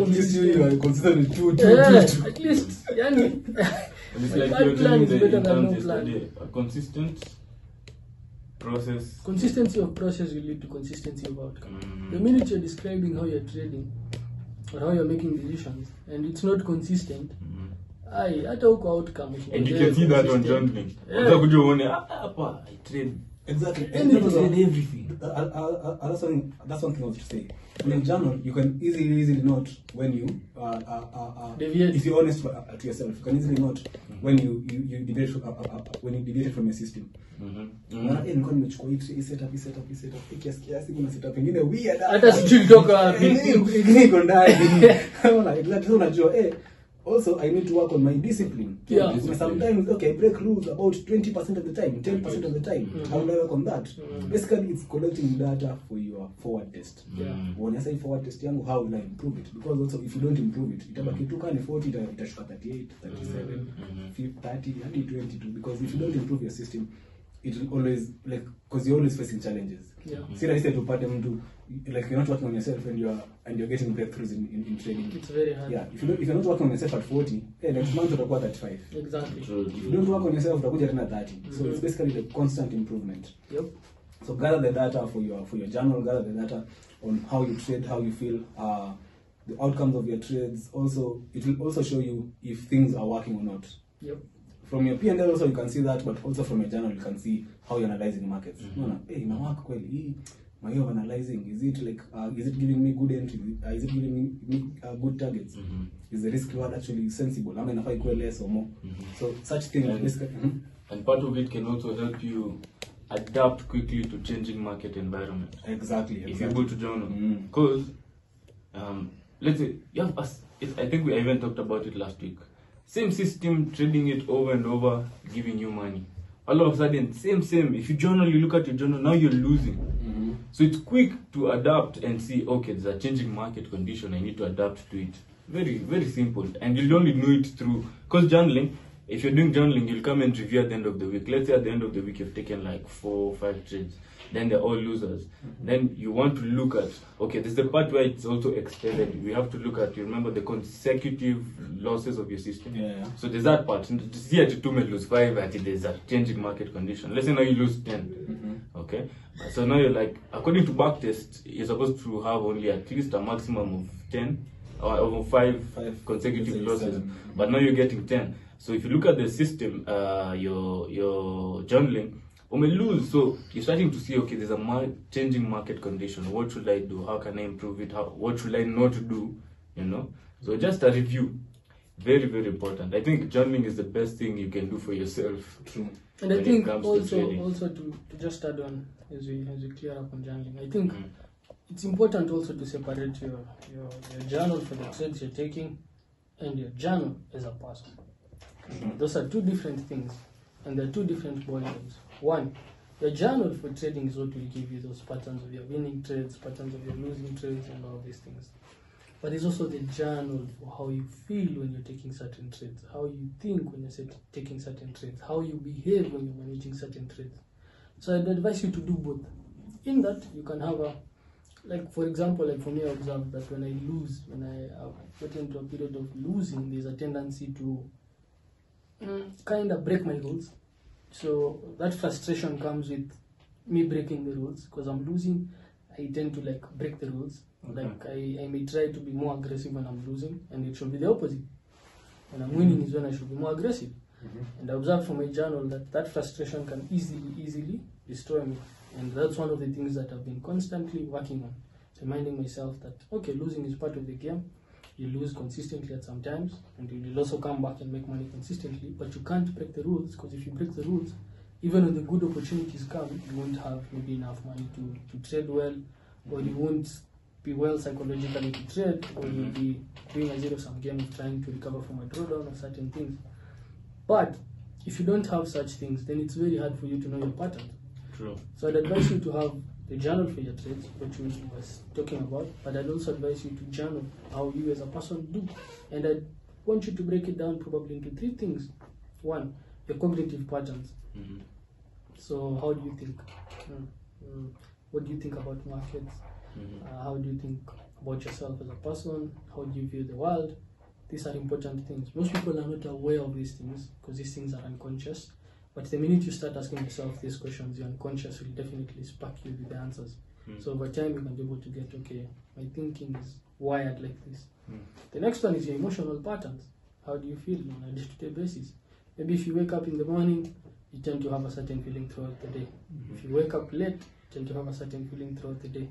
two two
yeah,
two two.
at least yani
it's like the consistent process.
consistency of process will lead to consistency of outcome.
Mm.
the minute you're describing how you're trading or how you're making decisions and it's not consistent
Mm.
ai hata huko outcome
And you can see that on
consistent.
journaling.
Yeah.
Uone "Ah, hapa I trade.
Exactly
And
That was
it's-
a-
everything.
Uh, uh, uh, that's one, That's something I was to say. In general, you can easily, easily note when you, uh, uh, uh, uh, if you're honest for, uh, to yourself, you can easily note when you you, you deviate from, uh, uh, uh, when you deviate from your system. Unaona, nilikuwa nimechukua hii hii setup, hii setup, hii setup, hii kiasi kiasi, kuna setup ingine weird.
Hata sijui ilitoka wapi.
Ingine iko ndani. Unaona, exactly. So unajua, eh, also I need to work on my discipline.
Yeah.
Because Sometimes, okay, I break rules about 20% of the time, 10% of the time. How do I work on that? Basically, it's collecting data for your forward test.
Yeah.
When I say forward test yangu, how will I improve it? Because also, if you don't improve it, itabaki tu kani 40, itashuka 38, 37, 50, 30, hadi 22. Because if you don't improve your system, it will always, like, because you're always facing challenges.
Yeah.
Si rahisi tupate mtu, like, you're not working on yourself and you're, and you're getting breakthroughs in, in, in trading.
It's very hard.
Yeah, if you don't, if you're not working on yourself at 40, hey, next month utakuwa 35.
Exactly.
If you don't work on yourself, utakuja tena 30. mm -hmm. So it's basically the constant improvement.
Yep.
So gather the data for your for your journal, gather the data on how you trade, how you feel, uh, the outcomes of your trades. Also, it will also show you if things are working or not.
Yep.
From your P&L also you can see that, but also from your journal you can see how you're analyzing markets. mm No, no, hey, ina work kweli. Hii, my way of analyzing, is it like, uh, is it giving me good entry? Uh, is it giving me, me uh, good targets? mm -hmm. Is the risk reward actually sensible? Ama inafaa ikuwe less or more? mm -hmm. So such things
And-
mm-hmm.
And part of it can also help you adapt quickly to changing market environment.
Exactly. exactly.
If
exactly.
you go to journal, because
Mm.
because um, let's say you have a, it, I think we even talked about it last week. Same system, trading it over and over, giving you money. All of a sudden, same same. If you journal, you look at your journal. Now you're losing.
Mhm.
So it's quick to adapt and see, okay, there's a changing market condition, I need to adapt to it. Very, very simple. And you'll only know it through, because journaling, if you're doing journaling, you'll come and review at the end of the week. Let's say at the end of the week, you've taken like four five trades, then they're all losers. Mm-hmm. Then you want to look at, okay, this is the part where it's also extended. We have to look at, you remember the consecutive losses of your system?
Yeah, yeah.
So there's that part. See at two may lose five, at there's a changing market condition. Let's say now you lose 10.
Mm-hmm.
Okay. So now you're like, according to backtest, you're supposed to have only at least a maximum of ten or over five,
Five,
consecutive losses.
seven.
But now you're getting ten. So if you look at the system, uh, your your journaling, you may lose. So you're starting to see, okay, there's a mar- changing market condition. What should I do? How can I improve it? How, what should I not do? You know. So just a review. Very, very important. I think journaling is the best thing you can do for yourself.
True.
And I
when it
think
comes to
also
trading.
also to, to just add on as we as we clear up on journaling, I think
Mm.
it's important also to separate your, your your journal for the trades you're taking and your journal as a person. Those are two different things, and they're two different ballgames. One, your journal for trading is what will give you those patterns of your winning trades, patterns of your losing trades, and all these things. But it's also the journal for how you feel when you're taking certain trades, how you think when you're taking certain trades, how you behave when you're managing certain trades. So I'd advise you to do both. In that, you can have a, like for example, like for me, I observed that when I lose, when I uh, get into a period of losing, there's a tendency to mm, kind of break my rules. So that frustration comes with me breaking the rules because I'm losing. I tend to like break the rules. Like I, I may try to be more aggressive when I'm losing, and it should be the opposite. When I'm winning is when I should be more aggressive. Mm-hmm. And I observed from my journal that that frustration can easily, easily destroy me. And that's one of the things that I've been constantly working on. Reminding myself that, okay, losing is part of the game. You lose consistently at some times, and you will also come back and make money consistently. But you can't break the rules, because if you break the rules, even when the good opportunities come, you won't have maybe enough money to, to trade well, or you won't be well psychologically to trade, or you'll be doing a zero sum game of trying to recover from a drawdown or certain things. But if you don't have such things, then it's very hard for you to know your patterns.
True.
So I'd advise you to have the journal for your trades, which we was talking about, but I'd also advise you to journal how you as a person do. And I want you to break it down probably into three things. One, your cognitive patterns.
Mhm.
So how do you think? Mm, mm, what do you think about markets?
Mhm.
Uh, how do you think about yourself as a person? How do you view the world? These are important things. Most people are not aware of these things because these things are unconscious. But the minute you start asking yourself these questions, your unconscious will definitely spark you with the answers.
Mm.
So over time, you can be able to get, okay, my thinking is wired like this.
Mm.
The next one is your emotional patterns. How do you feel on a day-to-day basis? Maybe if you wake up in the morning, you tend to have a certain feeling throughout the day. If you wake up late, you tend to have a certain feeling throughout the day.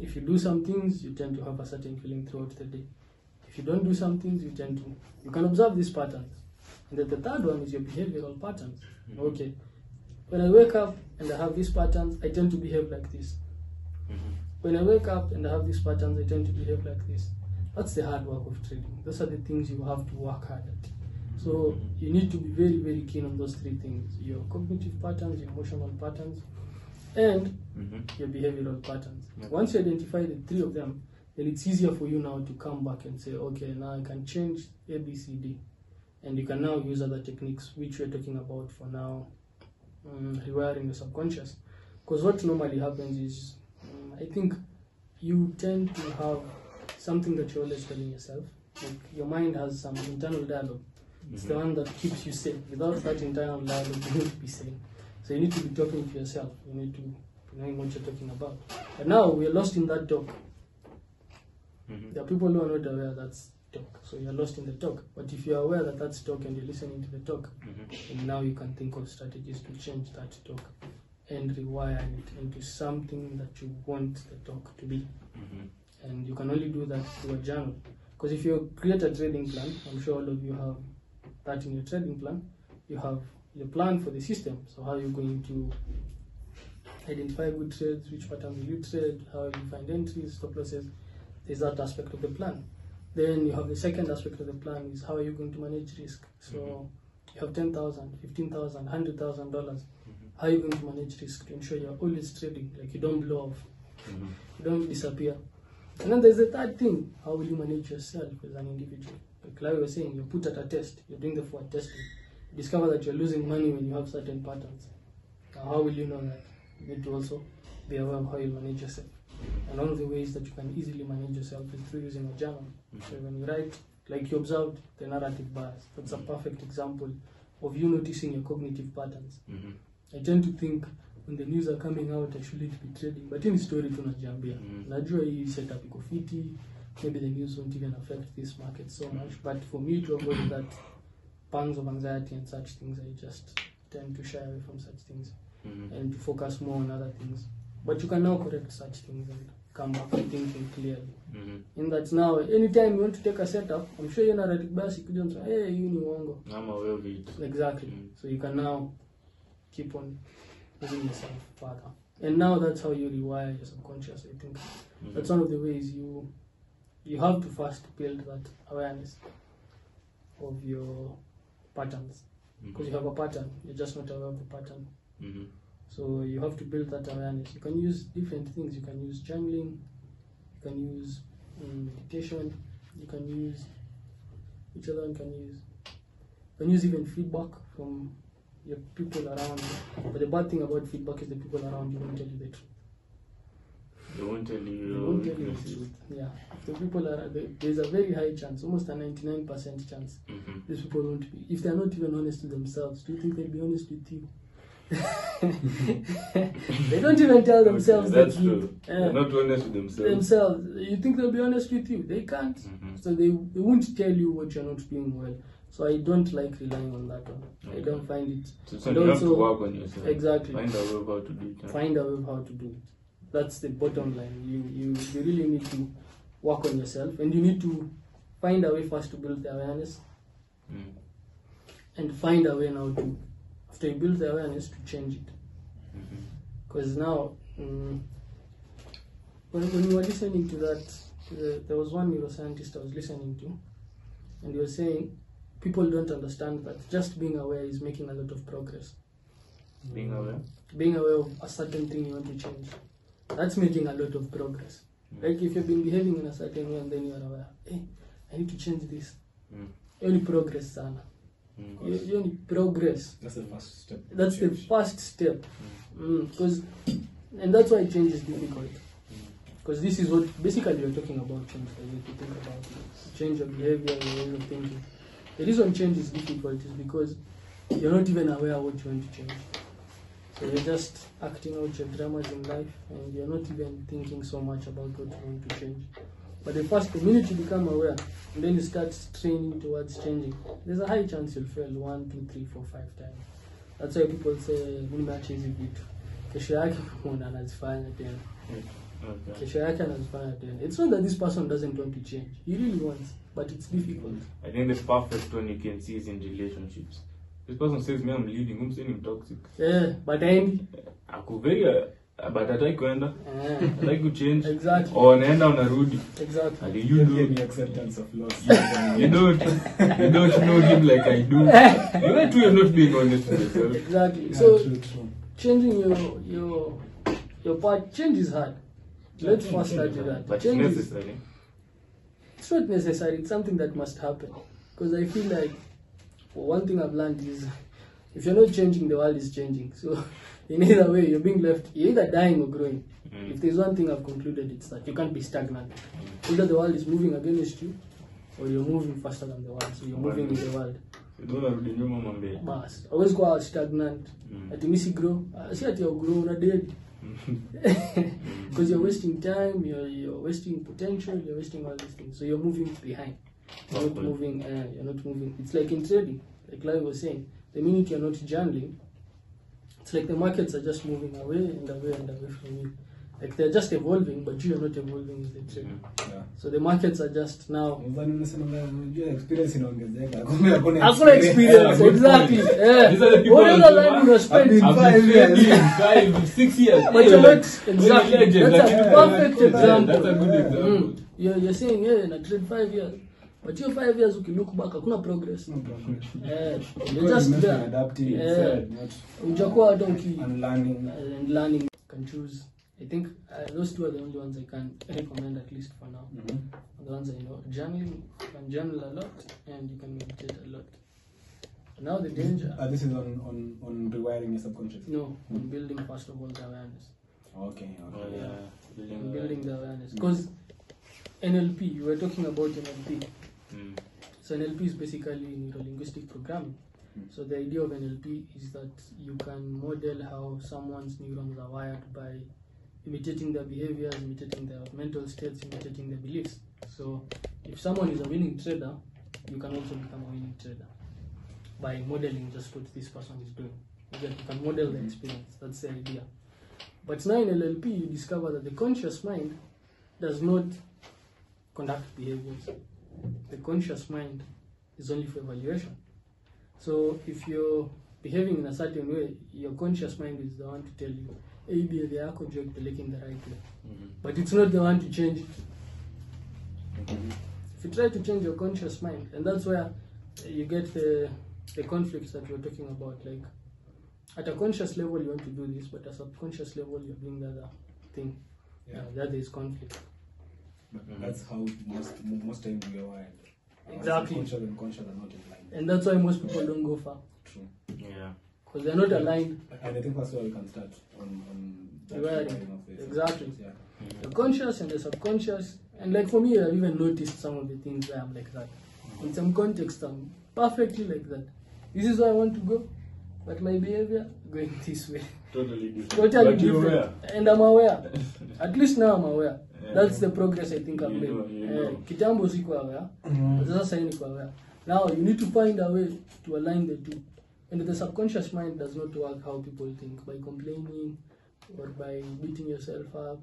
If you do some things, you tend to have a certain feeling throughout the day. If you don't do some things, you tend to you can observe these patterns. And then the third one is your behavioral patterns. Okay. When I wake up and I have these patterns, I tend to behave like this.
Mhm.
When I wake up and I have these patterns, I tend to behave like this. that's the hard work of trading. Those are the things you have to work hard at. So you need to be very, very keen on those three things: your cognitive patterns, your emotional patterns, and
Mhm.
your behavioral patterns. Once you identify the three of them, then it's easier for you now to come back and say, okay, now I can change A, B, C, D. And you can now use other techniques, which we're talking about for now, um, rewiring the subconscious. Because what normally happens is, um, I think you tend to have something that you're always telling yourself. Like your mind has some internal dialogue. It's the one that keeps you safe. Without that internal dialogue, you won't be sane. So you need to be talking to yourself. You need to be knowing what you're talking about. But now we're lost in that talk.
Mhm.
There are people who are not aware that's talk. So you're lost in the talk. But if you're aware that that's talk and you're listening to the talk,
Mhm.
and now you can think of strategies to change that talk and rewire it into something that you want the talk to be.
Mhm.
And you can only do that through a journal. Because if you create a trading plan, I'm sure all of you have that in your trading plan, you have your plan for the system. So how are you're going to identify good trades, which pattern will you trade, how you find entries, stop losses. There's that aspect of the plan. Then you have the second aspect of the plan is how are you going to manage risk. So you have ten thousand, fifteen thousand, hundred thousand dollars. How are you going to manage risk to ensure you're always trading, like you don't blow off,
Mhm.
you don't disappear. And then there's the third thing: how will you manage yourself as an individual? Like Larry was saying, you're put at a test. You're doing the forward testing. You discover that you're losing money when you have certain patterns. Now, how will you know that? You need to also be aware of how you manage yourself. And one of the ways that you can easily manage yourself is through using a journal. So when you write, like you observed the narrative bias, that's a perfect example of you noticing your cognitive patterns.
Mhm.
I tend to think when the news are coming out I shouldn't be trading but hii ni story tu najiambia
Mm.
najua hii setup iko fiti maybe the news won't even affect this market so much but for me to avoid that pangs of anxiety and such things I just tend to shy away from such things
Mhm.
and to focus more on other things but you can now correct such things and come back to thinking clearly
Mhm.
in that now anytime you want to take a setup I'm sure you're narrative basi kuja msema hey hii ni uongo
Ama wewe vitu.
Exactly.
Mm.
So you can now keep on moving yourself further. And now that's how you rewire your subconscious. I think
Mhm.
that's one of the ways you you have to first build that awareness of your patterns because you have a pattern. You're just not aware of the pattern.
Mhm.
So you have to build that awareness. You can use different things. You can use journaling. You can use um, meditation. You can use each other one can use? You can use even feedback from your people around you. But the bad thing about feedback is the people around you won't tell you the truth.
They won't tell you.
They
you.
won't tell you the truth. Yeah. If the people are there- there's a very high chance, almost a ninety-nine percent chance,
Mhm.
these people won't be. If they're not even honest to themselves, do you think they'll be honest with you? They don't even tell themselves
That's
that you
true.
Yeah.
They're not honest with themselves.
themselves. You think they'll be honest with you? They can't.
Mhm.
So they, they won't tell you what you're not doing well. So I don't like relying on that one. I
Okay.
don't find it.
So, so you have to
also-
work on yourself.
Exactly.
Find a way of how to do it.
Find a way of how to do it. That's the bottom line. You, you you really need to work on yourself, and you need to find a way first to build the awareness,
Mm.
and find a way now to after you build the awareness to change it. Because now, mm, when, when you were listening to that, to the, there was one neuroscientist I was listening to, and he was saying people don't understand that just being aware is making a lot of progress.
Being aware.
Being aware of a certain thing you want to change, that's making a lot of progress. Like if you've been behaving in a certain way and then you are aware, hey, I need to change this.
Mm.
Ni progress sana.
Mm.
Hiyo ni progress.
That's the first step.
That's the first step. Mm. Mm, because, and that's why change is difficult. Mm. Because this is what basically we're talking about change. You think about change of behavior, your way of thinking. The reason change is difficult is because you're not even aware what you want to change. So you're just acting out your dramas in life, and you're not even thinking so much about what you want to change. But the first, the minute you become aware, and then you start training towards changing, there's a high chance you'll fail one, two, three, four, five times. That's why people say nimeacha hizi vitu, kesho yake kuna anazifanya tena kesho yake anazifanya tena it's not that this person doesn't want to change he really wants but it's difficult
I think the perfect one you can see is in relationships. This person says, "Me, I'm leaving." I'm saying I'm toxic.
yeah but aendi
Aku very uh, but hataki kwenda
Eh,
hataki kuchange
Exactly.
or naenda unarudi
exactly.
Ati you
pia
don't
acceptance of loss.
you don't you don't know him like I do you two are not being honest with yourself
Exactly.
Yeah,
So
true, true.
changing your your your part change is hard. Let's yeah, first start with that.
but it's
change is
necessary
it's not necessary. It's something that must happen. Because I feel like well, one thing I've learned is if you're not changing, the world is changing. So in either way, you're being left. You're either dying or growing.
Mm.
If there's one thing I've concluded, it's that you can't be stagnant. Either the world is moving against you, or you're moving faster than the world. So you're moving with the world.
Ndio unarudi nyuma mambe
Bas, always go out stagnant.
Mm.
Ati misi grow. Ah, Si ati you grow una dead. Because you're wasting time, you're, you're wasting potential, you're wasting all these things. So you're moving behind. You're not moving. Uh, you're not moving. It's like in trading, like Larry was saying. The minute you're not journaling, it's like the markets are just moving away and away and away from you. Like they're just evolving, but you are not evolving with the trade.
Yeah.
So the markets are just now.
Experience. Hakuna
Hakuna experience, exactly. Yeah.
These are the people
What
who
other
do
you spend?
I've been five years.
five six years
But you're not exactly. That's a perfect example.
That's a good example.
Mm. You're, you're saying yeah, in a trade five years. But your five years ukilook back hakuna progress. Eh, you're just there.
adapting,
Yeah.
said, not
Ujakuwa hata uki
unlearning.
and learning can choose. I think uh, those two are the only ones I can recommend at least for now.
Mhm.
The ones I know. Journaling, you can journal a lot and you can meditate a lot. Now the danger,
Uh, this is on, on, on rewiring your subconscious.
no, on building first of all the awareness.
Okay,
Oh,
okay.
yeah.
On building the awareness. Because NLP, you were talking about NLP.
Mm.
So NLP is basically neuro-linguistic programming.
Mm.
So the idea of NLP is that you can model how someone's neurons are wired by imitating their behaviors, imitating their mental states, imitating their beliefs. So if someone is a winning trader, you can also become a winning trader by modeling just what this person is doing. You can model the experience. That's the idea. But now in NLP, you discover that the conscious mind does not conduct behaviors. The conscious mind is only for evaluation. So if you're behaving in a certain way, your conscious mind is the one to tell you, hey, behavior yako ndio ikupeleke in the right way.
Mhm.
But it's not the one to change it.
Mhm.
If you try to change your conscious mind, and that's where you get the, the conflicts that we we're talking about. Like, at a conscious level, you want to do this, but at a subconscious level, you're doing the other thing.
Yeah.
Uh, there is conflict.
But That's how most most times we are wired.
Exactly.
Conscious and conscious are not in line.
And that's why most people don't go far,
True.
Yeah.
because they're not aligned.
And I think that's where we can start on, on that
Rewiring.
rewiring of the
Exactly.
subconscious, Yeah. Mm-hmm.
the conscious and the subconscious. And like for me, I've even noticed some of the things where I'm like that. Mm-hmm. In some context, I'm perfectly like that. This is where I want to go, but my behavior going this way.
Totally different.
Totally
But you're
different.
aware.
And I'm aware. At least now I'm aware.
Yeah.
That's the progress I think I've
You
made.
know, you know.
Kitambo sikuwa aware.
Mm.
But sasa sahi niko aware. Now you need to find a way to align the two. And the subconscious mind does not work how people think by complaining or by beating yourself up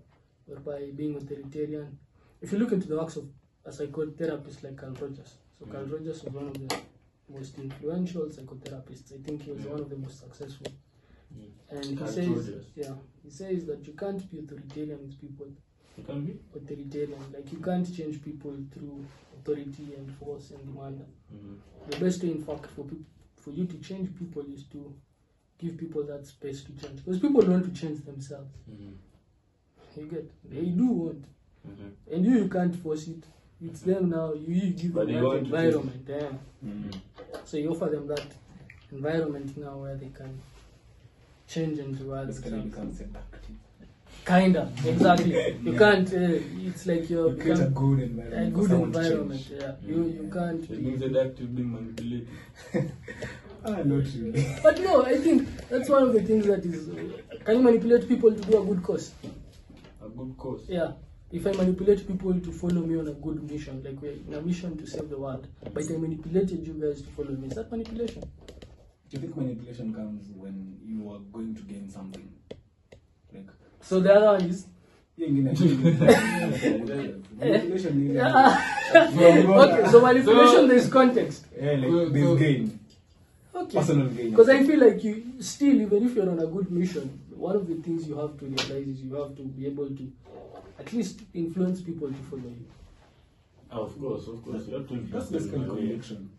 or by being authoritarian. If you look into the works of a psychotherapist like Carl Rogers, so Carl mm. Rogers was one of the most influential psychotherapists. I think he was one of the most successful. And he says, yeah, he says that you can't be authoritarian with people
You can be.
authoritarian. Like you can't change people through authority and force and demand.
Mhm.
The best way, in fact, for for you to change people is to give people that space to change. Because people want to change themselves.
Mhm.
You get? They do want,
Mhm.
and you you can't force it. It's them now. You, you give
But
them that
want to change.
environment. Yeah.
Mhm.
So you offer them that environment now where they can change and reward
Basically
themselves.
become seductive.
Kinda, exactly. You
Yeah.
can't. Uh, it's like you're
You create a good environment. for
good environment.
change.
Yeah, you you can't.
It means seductive being manipulated.
Ah, not really.
But no, I think that's one of the things that is. Uh, can you manipulate people to do a good cause?
A good cause.
Yeah. If I manipulate people to follow me on a good mission, like we're in a mission to save the world, but I manipulated you guys to follow me, is that manipulation?
Do you think manipulation comes when you are going to gain something? Like,
So the other one is.
hiyo ingine- manipulation ni
okay, so manipulation, there's context.
Yeah, like,
So-
there's
so-
gain.
Okay.
personal gain.
Because I feel like you still, even if you're on a good mission, one of the things you have to realize is you have to be able to at least influence people to follow you.
Of course, of course. You have to
That's basically conviction.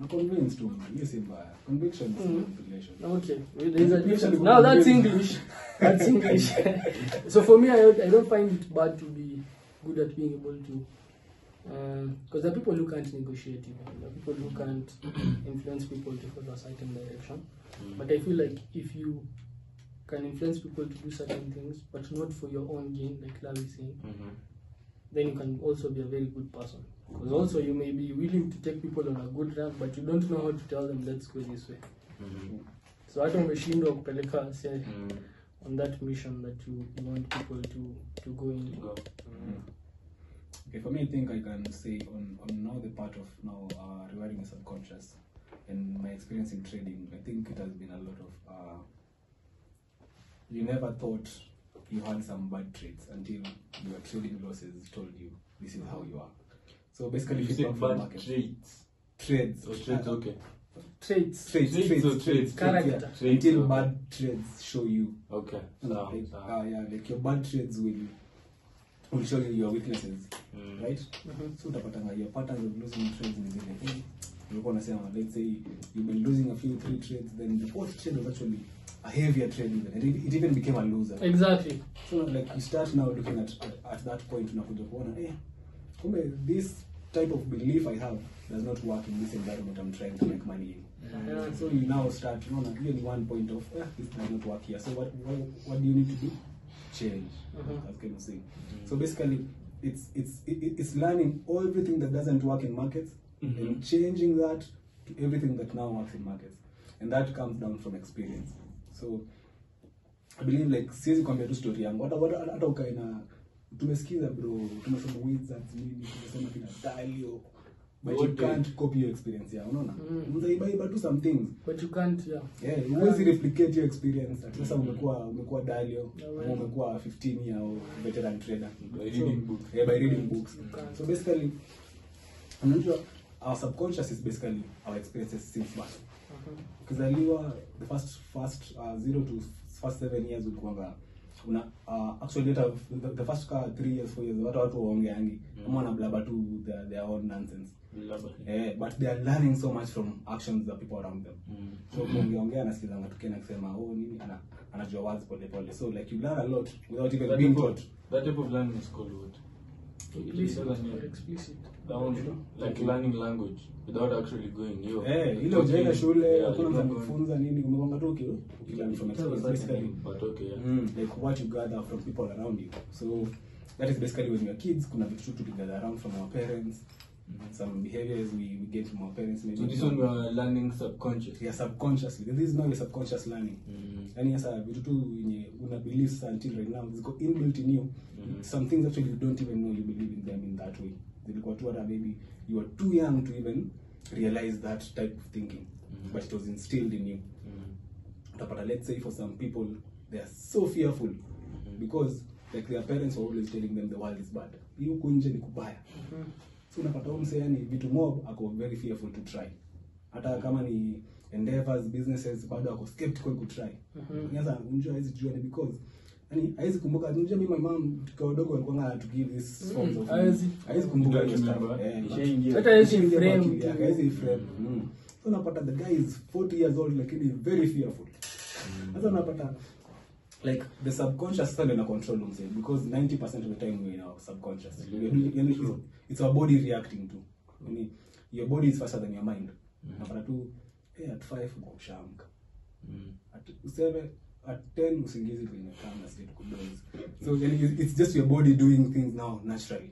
I'm convinced to yes, but conviction is
hmm.
manipulation.
Okay, well, there's a
Conviction
Now that's. English. That's English. so for me, I don't, I don't find it bad to be good at being able to. Uh, because there are people who can't negotiate, even. There are people who can't influence people to follow a certain direction. Hmm. But I feel like if you can influence people to do certain things, but not for your own gain, like Larry saying,
Mhm.
then you can also be a very good person. Because also you may be willing to take people on a good run, but you don't know how to tell them let's go this way.
Mhm.
So hata umeshindwa kupeleka wase
Mhm.
on that mission that you want people to, to go in.
Go.
Okay, for me, I think I can say on, on now the part of now uh, rewiring the subconscious and my experience in trading, I think it has been a lot of. Uh, you never thought you had some bad traits until your trading losses told you this is how you are. So basically,
You
if
said
you from
bad
market,
traits.
trades,
So traits, okay.
Traits.
traits,
Traits
traits,
or
traits,
traits?
Character.
yeah.
Traits,
until
okay.
bad traits show you
Okay.
No,
Sawa,
like,
sawa.
uh, yeah, like your bad traits will will show you your weaknesses,
Mm.
right?
Mhm.
So utapatanga your patterns of losing trades ni zile. Hey, ulikuwa unasema let's say you've been losing a few three trades, then the fourth trade was actually a heavier trade even. And it, it even became a loser.
Exactly.
So like you start now looking at at, at that point unakuja kuona eh, kumbe this type of belief I have does not work in this environment I'm trying to make money in.
Yeah.
So you now start, you know, really one point of, eh, this does not work here. So what, what, what do you need to do? Change.
Mhm.
That's kind of saying. So basically, it's it's it, it- it's learning everything that doesn't work in markets
Mhm.
and changing that to everything that now works in markets, and that comes down from experience. So I believe like siwezi kwambia tu story yangu hata hata ukae na tumesikiza bro. Tumesoma wizards nini tumesoma kina Dalio. But you can't copy your experience yeah unaona?
Mm.
mzaibaiba tu some things.
But you can't, yeah.
yeah huwezi replicate your experience. Ati sasa umekuwa umekuwa Dalio.
Yeah,
umekuwa 15 year old veteran trader.
By reading books.
yeah by reading books. So basically unajua our subconscious is basically our experiences since birth.
Mhm.
ukizaliwa the first first uh, zero to first seven years ulikuwanga una uh, actually hata the, the first car three years four years hata watu waongeangi ama wanablaba tu their, their own nonsense. Eh, but they are learning so much from actions of people around them.
Mm.
so kuongeongea nasikizanga tukienda kusema oh nini? Ana, anajua words pole pole. So like you learn a lot without even
That
being taught.
That type of learning is called what?
Explicit.
That like learning language without actually going. Yo,
eh ile ujaenda shule hakuna mtu
not
nini umekwanga tu uki ukilearn from basically
But okay, yeah.
mm, like what you gather from people around you so that is basically when we are kids kuna vitu tu tuligather around from our parents some behaviors we, we get from our parents maybe
So this one we are learning subconscious.
yeah subconsciously this is now your subconscious learning
Mm.
yani sasa vitu tu yenye una believe until right now ziko inbuilt in you
Mhm.
some things actually you don't even know you believe in them in that way zilikuwa tu hata maybe you are too young to even realize that type of thinking
Mhm.
but it was instilled in you
Mm.
utapata let's say for some people they are so fearful because like their parents were always telling them the world is bad hii huku nje ni kubaya
Mhm.
so unapata huyu msee yani vitu mob ako very fearful to try hata kama ni endeavors businesses bado ako skeptical to try
-hmm.
sasa unjua hizi jua ni because yani haizi kumbuka. Unajua mimi my mom tukiwa wadogo alikuwa to give this forms of
haizi.
haizi kumbuka. Hiyo stuff
remember.
eh but-
Ishaingia.
Hata haizi frame.
yake, haizi frame. Mm. so unapata the guy is 40 years old lakini very fearful. Sasa unapata like the subconscious sasa ndio control mzee because 90% of the time we're in our subconscious yani it's, our body reacting to. Yani your body is faster than your mind. Unapata tu eh at 5 uko ushaamka
Mm.
at 7 at 10 usingizi state kudoze so it's just your body doing things now naturally.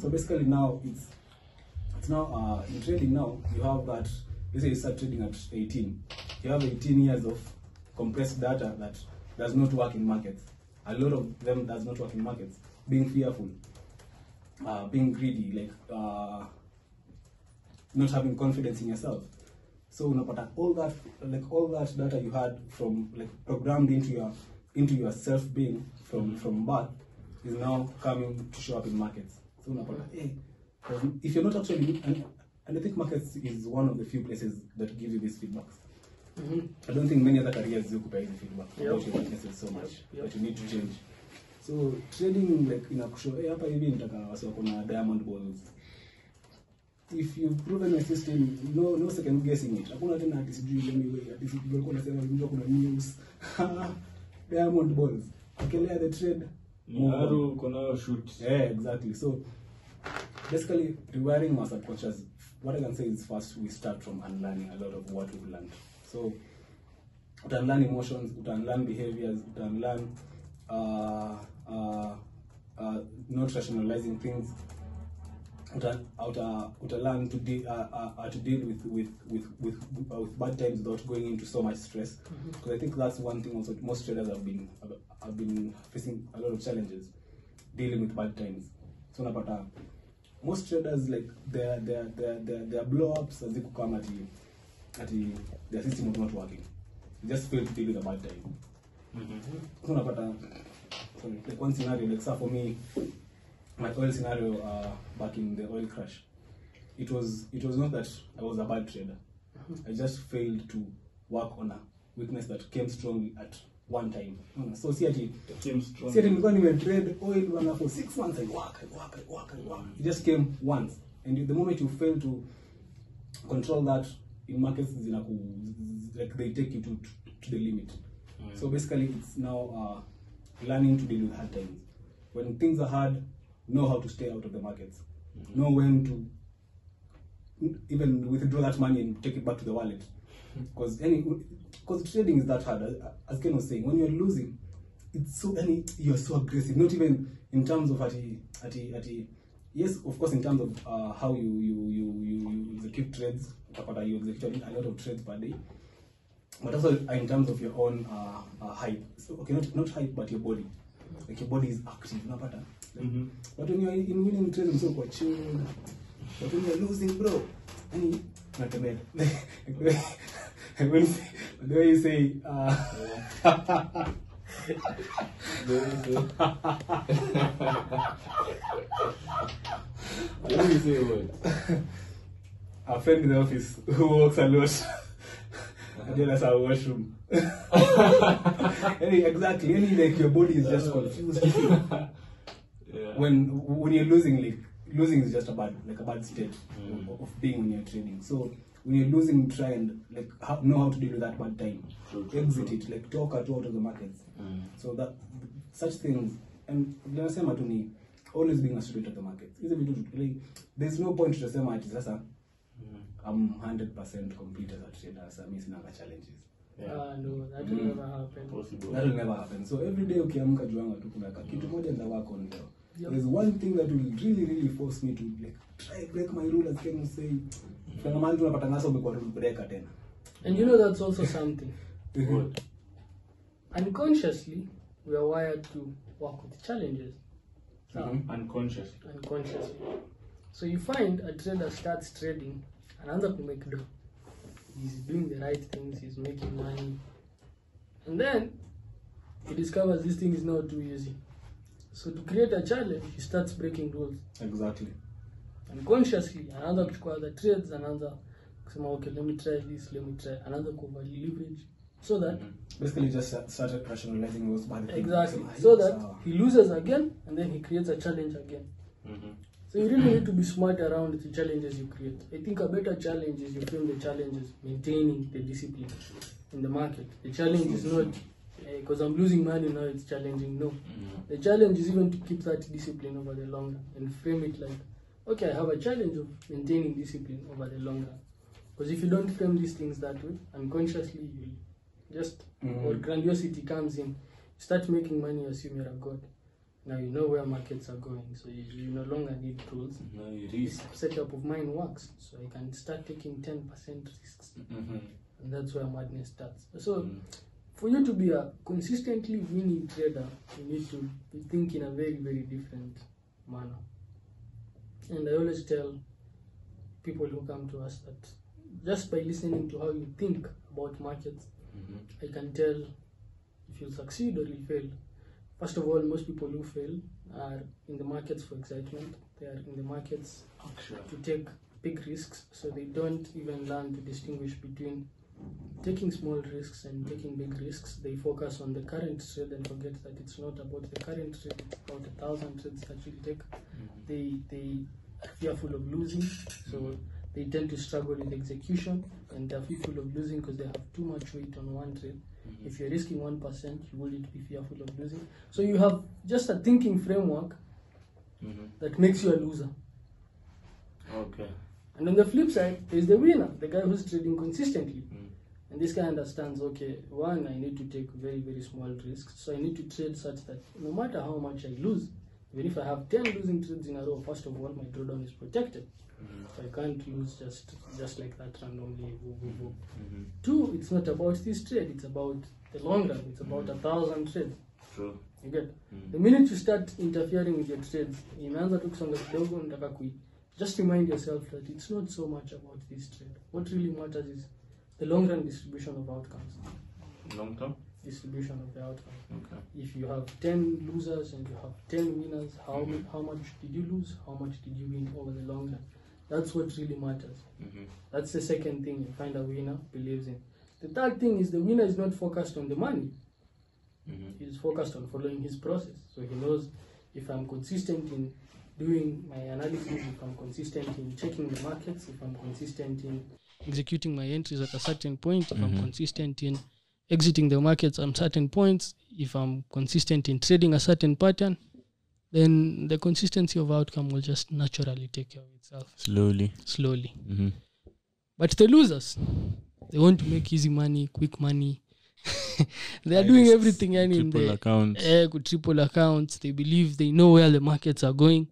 So basically now it's it's now uh, in trading now you have that let's say you start trading at 18 you have 18 years of compressed data that does not work in markets. A lot of them does not work in markets. Being fearful uh, being greedy like uh, not having confidence in yourself so unapata all that like all that data you had from like programmed into your into your self being from from birth is now coming to show up in markets so unapata hey, um, if you're not actually and And I think markets is one of the few places that give you these feedbacks.
Mhm.
I don't think many other careers provide the feedback
Yep.
about your weaknesses so much
Yep.
that you need to change. So trading like inakushow hey, hapa hivi nitaka wasi wako na diamond balls. If you've proven your system, no no second guessing it. Hakuna tena ati sijui anyway, ati sijui walikuwa nasema ndio kuna news. diamond balls. akelea the trade. move
kuna shoot.
Yeah, exactly. So basically, rewiring our subconscious. What I can say is first we start from unlearning a lot of what we've learned. So utanlearn emotions, utanlearn behaviors, utanlearn uh, uh, uh, not rationalizing things. Uta, uta, uta to deal uh, uh, uh, to deal with with with with, uh, with bad times without going into so much stress. Because I think that's one thing also most traders have been have, been facing a lot of challenges dealing with bad times. So unapata most traders like their their their their, their blow ups kama ati ati their system was not working. They just failed to deal with a bad time. So unapata sorry, like one scenario like for me my oil scenario uh, back in the oil crash it was it was not that I was a bad trader. I just failed to work on a weakness that came strongly at one time. Unaona? So si ati
Came strong.
si ati nilikuwa nimetrade oil bana for six months I work, I work, I work, I work. It just came once. And the moment you fail to control that in markets zinaku like they take you to, to, to the limit. So basically it's now uh, learning to deal with hard times. When things are hard, know how to stay out of the markets. Know when to even withdraw that money and take it back to the wallet. Because any because trading is that hard. As- Ken was saying, when you're losing, it's so any you're so aggressive. Not even in terms of ati ati ati. Yes, of course, in terms of uh, how you you you you, you execute trades, you execute a lot of trades per day. But also in terms of your own uh, uh, hype. So, okay, not not hype, but your body. Like your body is active. Unapata.
Mhm.
But when you're in winning trades, so quite chill. But when you're losing, bro, yani unatembea. Like the way- like when you say- the way you say, uh,
Let me say what?
a friend in the office who walks a lot. that's our washroom. any, exactly. Any like your body is just confused.
Yeah.
when when you're losing like losing is just a bad like a bad state
Mm.
of, of being when you're training so when you're losing try and like how, know how to deal with that bad time
True, true,
exit
true.
it like talk out of the markets
Mm.
so that such things and linasema tu ni always being a student of the markets hizo vitu tu- like, there's no point tutasema ati sasa
Mm.
I'm 100% complete as a trader sasa mimi sina challenges
Yeah.
Uh, no, that will
Mm.
never happen.
Possible.
that will never happen so every day ukiamka juanga tu kuna kitu moja work on leo
Yep.
there's one thing that will really really force me to like try break my rule as Ken say. kama mahali tunapata ngasa umekuwa rule breaker tena
And you know that's also something.
Good.
Unconsciously, we are wired to work with challenges.
So,
mm-hmm.
Unconsciously. So you find a trader starts trading and ends up make do. He's doing the right things, he's making money. And then he discovers this thing is not too easy. So to create a challenge, he starts breaking rules.
exactly.
Unconsciously anaanza kuchukua other trades anaanza kusema okay let me try this let me try anaanza kuover leverage. So that
basically just started rationalizing those bad things
exactly. So that
sawa."
he loses again and then he creates a challenge again.
Mhm.
so you really need to be smart around the challenges you create. I think a better challenge is you frame the challenges maintaining the discipline in the market. The challenge is not because i'm losing money now it's challenging no
Mhm.
The challenge is even to keep that discipline over the long run and frame it like, okay, I have a challenge of maintaining discipline over the long run. Because if you don't frame these things that way, unconsciously you just,
Mhm.
or grandiosity comes in, you start making money, you assume you're a god. Now you know where markets are going, so you, you no longer need tools.
No, you
This
risk.
setup of mine works, so I can start taking 10% risks,
Mhm.
and that's where madness starts. So
Mm.
For you to be a consistently winning trader, you need to think in a very, very different manner. And I always tell people who come to us that just by listening to how you think about markets,
Mhm.
I can tell if you'll succeed or you'll fail. First of all, most people who fail are in the markets for excitement. They are in the markets
Action.
to take big risks, so they don't even learn to distinguish between taking small risks and taking big risks. They focus on the current trade and forget that it's not about the current trade, it's about a thousand trades that you take. Mm-hmm. They they are fearful of losing, so mm-hmm. they tend to struggle with execution and they're fearful of losing because they have too much weight on one trade. Mm-hmm. If you're risking one percent, you wouldn't be fearful of losing. So you have just a thinking framework that makes you a loser.
Okay.
And on the flip side, there's the winner, the guy who's trading consistently. And this guy understands, okay, one, I need to take very, very small risks. So I need to trade such that no matter how much I lose, even if I have 10 losing trades in a row, first of all, my drawdown is protected. Mm-hmm. So I can't lose just just like that randomly. Woo, woo. Mm-hmm. Mm-hmm. Two, it's not about this trade, it's about the long run. It's about a thousand trades.
True.
You get? The minute you start interfering with your trades, imeanza tu kusonga kidogo nataka kui just remind yourself that it's not so much about this trade. What really matters is the long run distribution of outcomes.
Long term?
Distribution of the outcomes.
Okay.
If you have 10 losers and you have 10 winners, how, mu- how much did you lose? How much did you win over the long run? That's what really matters.
Mm-hmm.
That's the second thing you find a winner believes in. The third thing is the winner is not focused on the money.
Mm-hmm.
He's focused on following his process. So he knows if I'm consistent in doing my analysis, if I'm consistent in checking the markets, if I'm consistent in executing my entries at a certain point, if I'm
Mhm.
consistent in exiting the markets at certain points, if I'm consistent in trading a certain pattern, then the consistency of outcome will just naturally take care of itself
Slowly.
slowly.
Mm-hmm.
But the losers, they want to make easy money, quick money. they are
I
doing everything and in
Triple
the
accounts.
eh, triple accounts. They believe they know where the markets are going.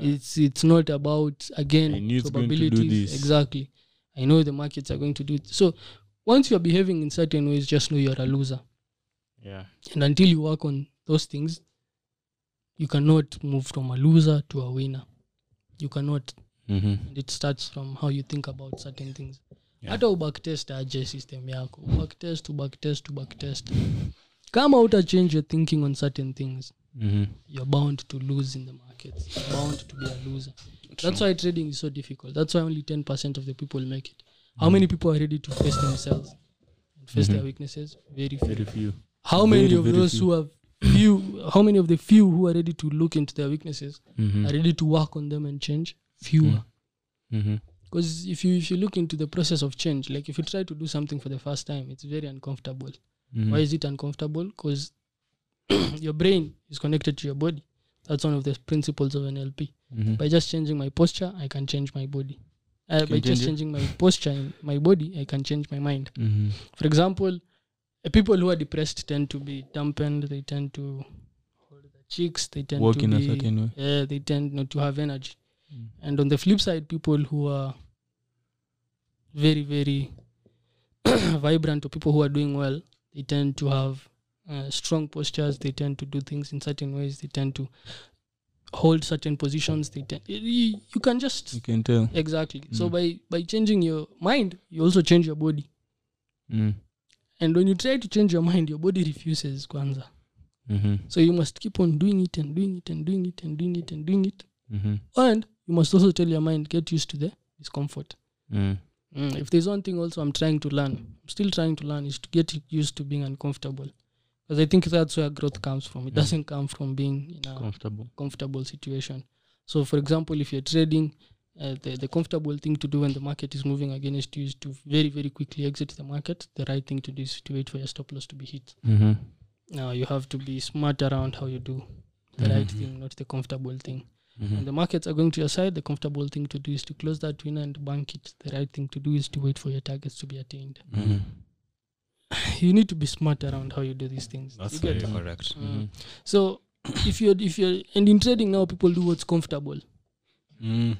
It's it's not about again probabilities. Exactly. I know the markets are going to do it. So once you're behaving in certain ways, just know you're a loser.
Yeah.
And until you work on those things, you cannot move from a loser to a winner. You cannot
Mm-hmm.
and it starts from how you think about certain things
Yeah.
hata ubacktest aje system yako ubacktest ubacktest ubacktest kama uta change your thinking on certain things
Mm-hmm.
you're bound to lose in the markets you're bound to be a loser that's why trading is so difficult that's why only 10% of the people make it how many people are ready to face themselves and face their
Mhm.
weaknesses very few
Very few.
how many
very,
of
very
those
few.
who have few how many of the few who are ready to look into their weaknesses
Mm-hmm.
are ready to work on them and change fewer
Mm-hmm.
because if you if you look into the process of change like if you try to do something for the first time it's very uncomfortable
Mm-hmm.
why is it uncomfortable because your brain is connected to your body that's one of the principles of NLP
Mm-hmm.
by just changing my posture i can change my body uh, by just
it?
changing my posture in my body i can change my mind
Mm-hmm.
for example uh, people who are depressed tend to be dampened they tend to hold their cheeks they tend
Walk
to
in
be
a certain way.
yeah, they tend not to have energy.
Mm.
And on the flip side, people who are very, very vibrant or people who are doing well, they tend to have uh, strong postures. They tend to do things in certain ways. They tend to hold certain positions. They tend, you, you can just
You can tell.
exactly. So
Mm.
by by changing your mind, you also change your body.
Mm.
And when you try to change your mind, your body refuses kwanza.
Mm-hmm.
So you must keep on doing it and doing it and doing it and doing it and doing it.
Mm-hmm.
And you must also tell your mind, get used to the discomfort.
Mm.
Mm, if there's one thing also I'm trying to learn, I'm still trying to learn, is to get used to being uncomfortable. Because I think that's where growth comes from. It
yeah.
doesn't come from being in a
Comfortable.
comfortable situation. So, for example, if you're trading, uh, the, the comfortable thing to do when the market is moving against you is to very, very quickly exit the market. The right thing to do is to wait for your stop loss to be hit.
Mm-hmm.
Now, you have to be smart around how you do the right
Mhm.
thing, not the comfortable thing.
Mm-hmm.
When the markets are going to your side, the comfortable thing to do is to close that winner and bank it. The right thing to do is to wait for your targets to be attained.
Mm-hmm.
You need to be smart around how you do these things.
That's
You
very
get-
correct.
Mm. So if you're if you're and in trading now people do what's comfortable.
Mm.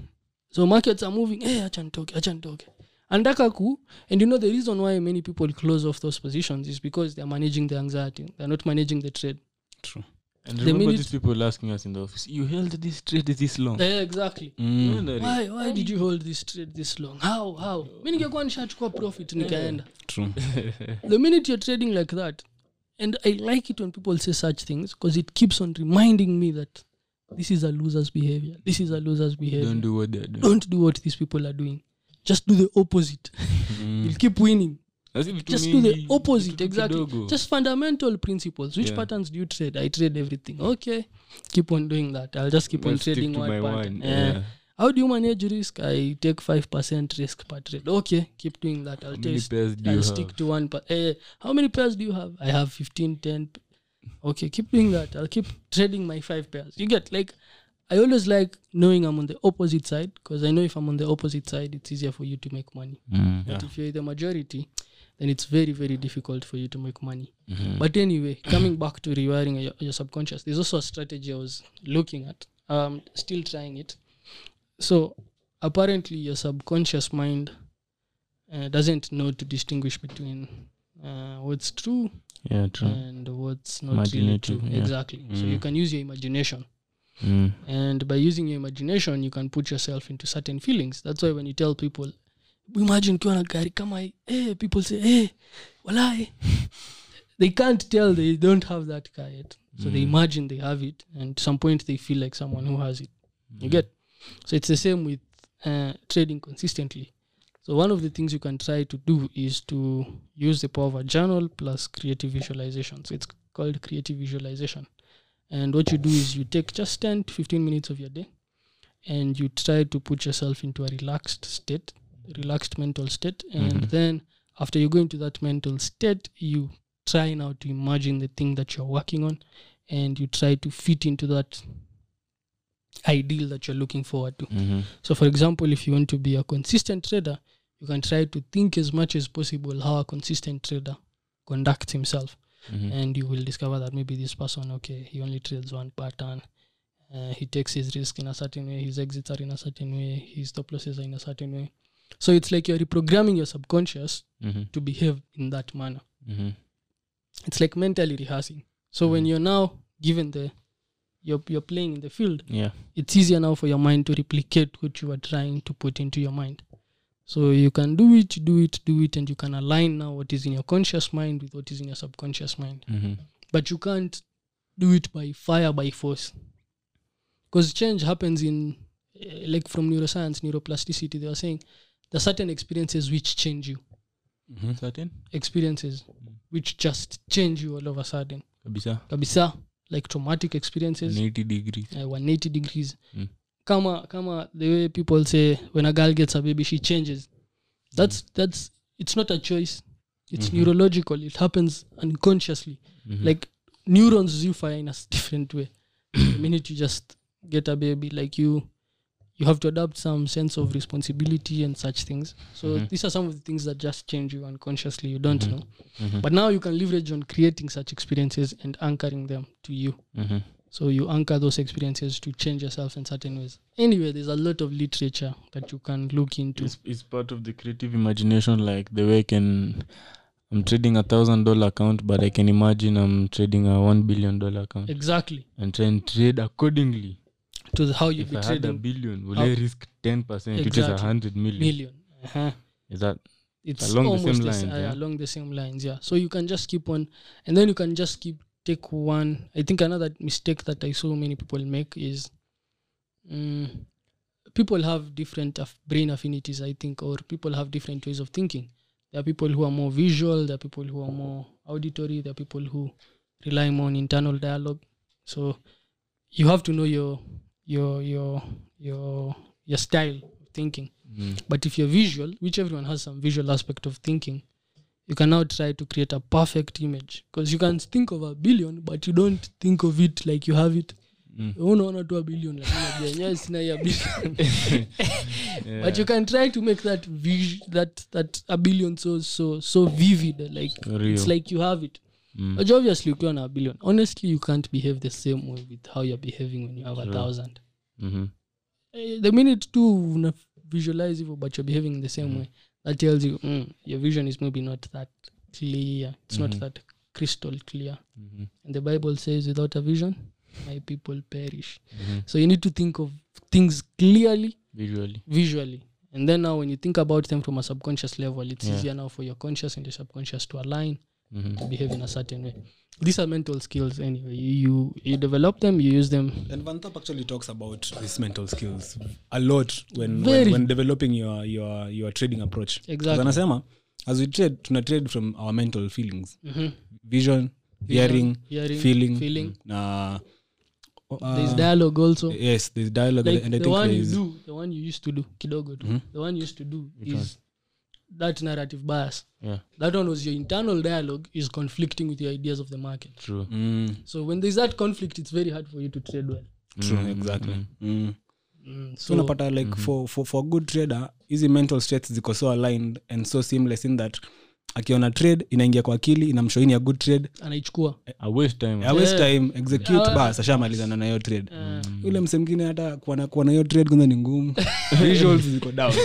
So markets are moving, hey, acha nitoke, acha nitoke. Andaka ku, and you know the reason why many people close off those positions is because they're managing the anxiety. They're not managing the trade.
True.
And
The
remember
minute-
these people asking us in the office, you held this trade this long.
Yeah, exactly.
Mm.
Mm.
Why why did you hold this trade this long? How how? Mi ningekuwa nishachukua profit nikaenda.
True.
the minute you're trading like that and i like it when people say such things because it keeps on reminding me that this is a loser's behavior this is a loser's behavior
Don't do what they're doing.
don't do what these people are doing just do the opposite
Mm.
you'll keep winning just do the opposite exactly.
kidogo.
just fundamental principles. Which
Yeah.
patterns do you trade? I trade everything. Okay keep on doing that. I'll just keep on
I'll stick
trading one pattern.
one,
Eh,
yeah.
how do you manage risk? I take 5% risk per trade. Okay keep doing that. I'll take I'll
you
stick
have?
to one but eh, how many pairs do you have? I have 15 10 okay keep doing that. I'll keep trading my five pairs. You get like i always like knowing i'm on the opposite side because i know if i'm on the opposite side it's easier for you to make money.
Mm.
but if you're the majority then it's very very difficult for you to make money
Mhm.
but anyway coming back to rewiring your, your subconscious there's also a strategy i was looking at um still trying it so apparently your subconscious mind uh, doesn't know to distinguish between uh, what's true
Yeah, true.
and what's not really true
yeah.
exactly so you
Mm.
can use your imagination
Mm.
and by using your imagination you can put yourself into certain feelings that's why when you tell people imagine ukiwa na gari kama hii. Eh, people say eh, walai they can't tell they don't have that car yet. So they imagine they have it and some point they feel like someone who has it. You get? So it's the same with uh, trading consistently. So one of the things you can try to do is to use the power of a journal plus creative visualization. So it's called creative visualization. And what you do is you take just 10 to 15 minutes of your day and you try to put yourself into a relaxed state relaxed mental state. And then after you go into that mental state you try now to imagine the thing that you're working on and you try to fit into that ideal that you're looking forward to.
Mhm.
so for example if you want to be a consistent trader you can try to think as much as possible how a consistent trader conducts himself.
Mhm.
and you will discover that maybe this person okay he only trades one pattern. Uh, he takes his risk in a certain way his exits are in a certain way his stop losses are in a certain way so it's like you're reprogramming your subconscious
Mhm.
to behave in that manner
Mhm.
it's like mentally rehearsing so when you're now given the you're, you're playing in the field
Yeah.
it's easier now for your mind to replicate what you are trying to put into your mind so you can do it do it do it and you can align now what is in your conscious mind with what is in your subconscious mind
Mhm.
but you can't do it by fire by force because change happens in eh, like from neuroscience neuroplasticity they were saying there are certain experiences which change you
Mhm. Certain?
experiences which just change you all of a sudden
Kabisa.
kabisa like traumatic experiences
180 degrees.
uh, 180 degrees
Mm.
kama kama the way people say when a girl gets a baby she changes that's that's it's not a choice it's neurological it happens unconsciously
Mhm.
like neurons you fire in a different way the minute you just get a baby like you you have to adapt some sense of responsibility and such things. So these are some of the things that just change you unconsciously. You don't know.
Mhm.
but now you can leverage on creating such experiences and anchoring them to you.
Mhm.
so you anchor those experiences to change yourself in certain ways. Anyway there's a lot of literature that you can look into.
It's, it's part of the creative imagination, like the way I can. I'm trading a thousand dollar account, but I can imagine I'm trading a one billion dollar account.
Exactly.
And try and trade accordingly.
To the, how you
If
be
I had a billion, will
How-
I risk ten percent, which is a
Exactly.
hundred million?
million uh-huh.
Is that
it's
Along the same lines,
uh,
yeah?
along the same lines yeah so you can just keep on and then you can just keep take one i think another mistake that i saw many people make is mm, people have different aff- brain affinities i think or people have different ways of thinking there are people who are more visual there are people who are more auditory there are people who rely more on internal dialogue so you have to know your your your your your style of thinking
Mm.
but if you're visual which everyone has some visual aspect of thinking you can now try to create a perfect image because you can think of a billion but you don't think of it like you have it
Mm.
unaona tu a billion lakini yenyewe sina billion
Yeah.
but you can try to make that vis- that that a billion so so so vivid like
Real.
it's like you have it
Mm.
but obviously ukiwa na a billion honestly you can't behave the same way with how you're behaving when you have a thousand
Mhm.
Eh, the minute tu una visualize hivyo but you're behaving in the same way that tells you mm, your vision is maybe not that clear it's not that crystal clear
Mhm.
and the bible says without a vision my people perish
Mhm.
so you need to think of things clearly
Visually.
visually and then now when you think about them from a subconscious level it's
Yeah.
easier now for your conscious and your subconscious to align to behave in a certain way these are mental skills anyway you, you develop them you use them
And Van Top actually talks about these mental skills a lot when,
Very.
when, when developing your, your, your trading approach.
Exactly.
anasema as we trade tuna trade from our mental feelings
Mhm.
vision, hearing,
hearing,
feeling,
feeling.
na uh,
there's dialogue also
yes there's dialogue
like
and I
the
think
one you do the one you used to do kidogo tu the one you used to do is that narrative bias.
Yeah.
that one was your internal dialogue is conflicting with your ideas of the market.
True.
mm,
so when there's that conflict it's very hard for you to trade well.
True exactly. Mm.
mm,
so
so
unapata like for, for, for a good trader hizi mental states ziko so aligned and so seamless in that akiona trade inaingia kwa akili inamshoini ya good trade.
Anaichukua.
I waste time.
I waste
Yeah.
time execute
Ah.
bas ashamalizana na hiyo trade.
Uh,
ule mse mngine hata kuwa na- hiyo trade kwanza ni ngumu. Visuals ziko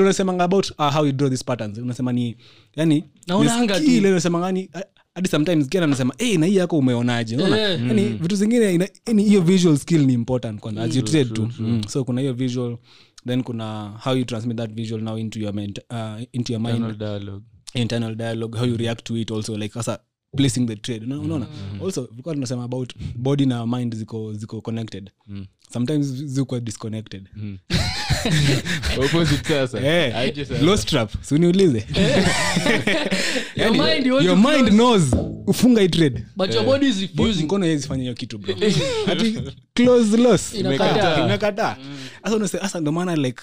unasemanga- about uh, how you draw these patterns. Unasema ni yani
Naonanga
ni
tu.
skill, unasemanga ni uh, hadi sometimes kiana anasema hey, na hii yako umeonaje? Unaona?
Eh.
yani vitu zingine ina- hiyo visual skill ni important kwanza as you trade tu. mm. so kuna hiyo visual then kuna how you transmit that visual now into your, ment, uh, into your mind
Internal dialogue.
internal dialogue how you react to it also like sasa placing the trade. Una- unaona? Also tulikuwa tunasema about body na mind ziko ziko connected. Sometimes ziko disconnected.
Opposite sasa.
Eh,
I just-
low strap si uniulize?
Your mind you
your mind knows. Ufunga i trade.
But your body is refusing.
mkono yeye fanya hiyo kitu bro. Ati close loss.
Inakataa.
imekataa. Sasa unasema sasa ndo maana like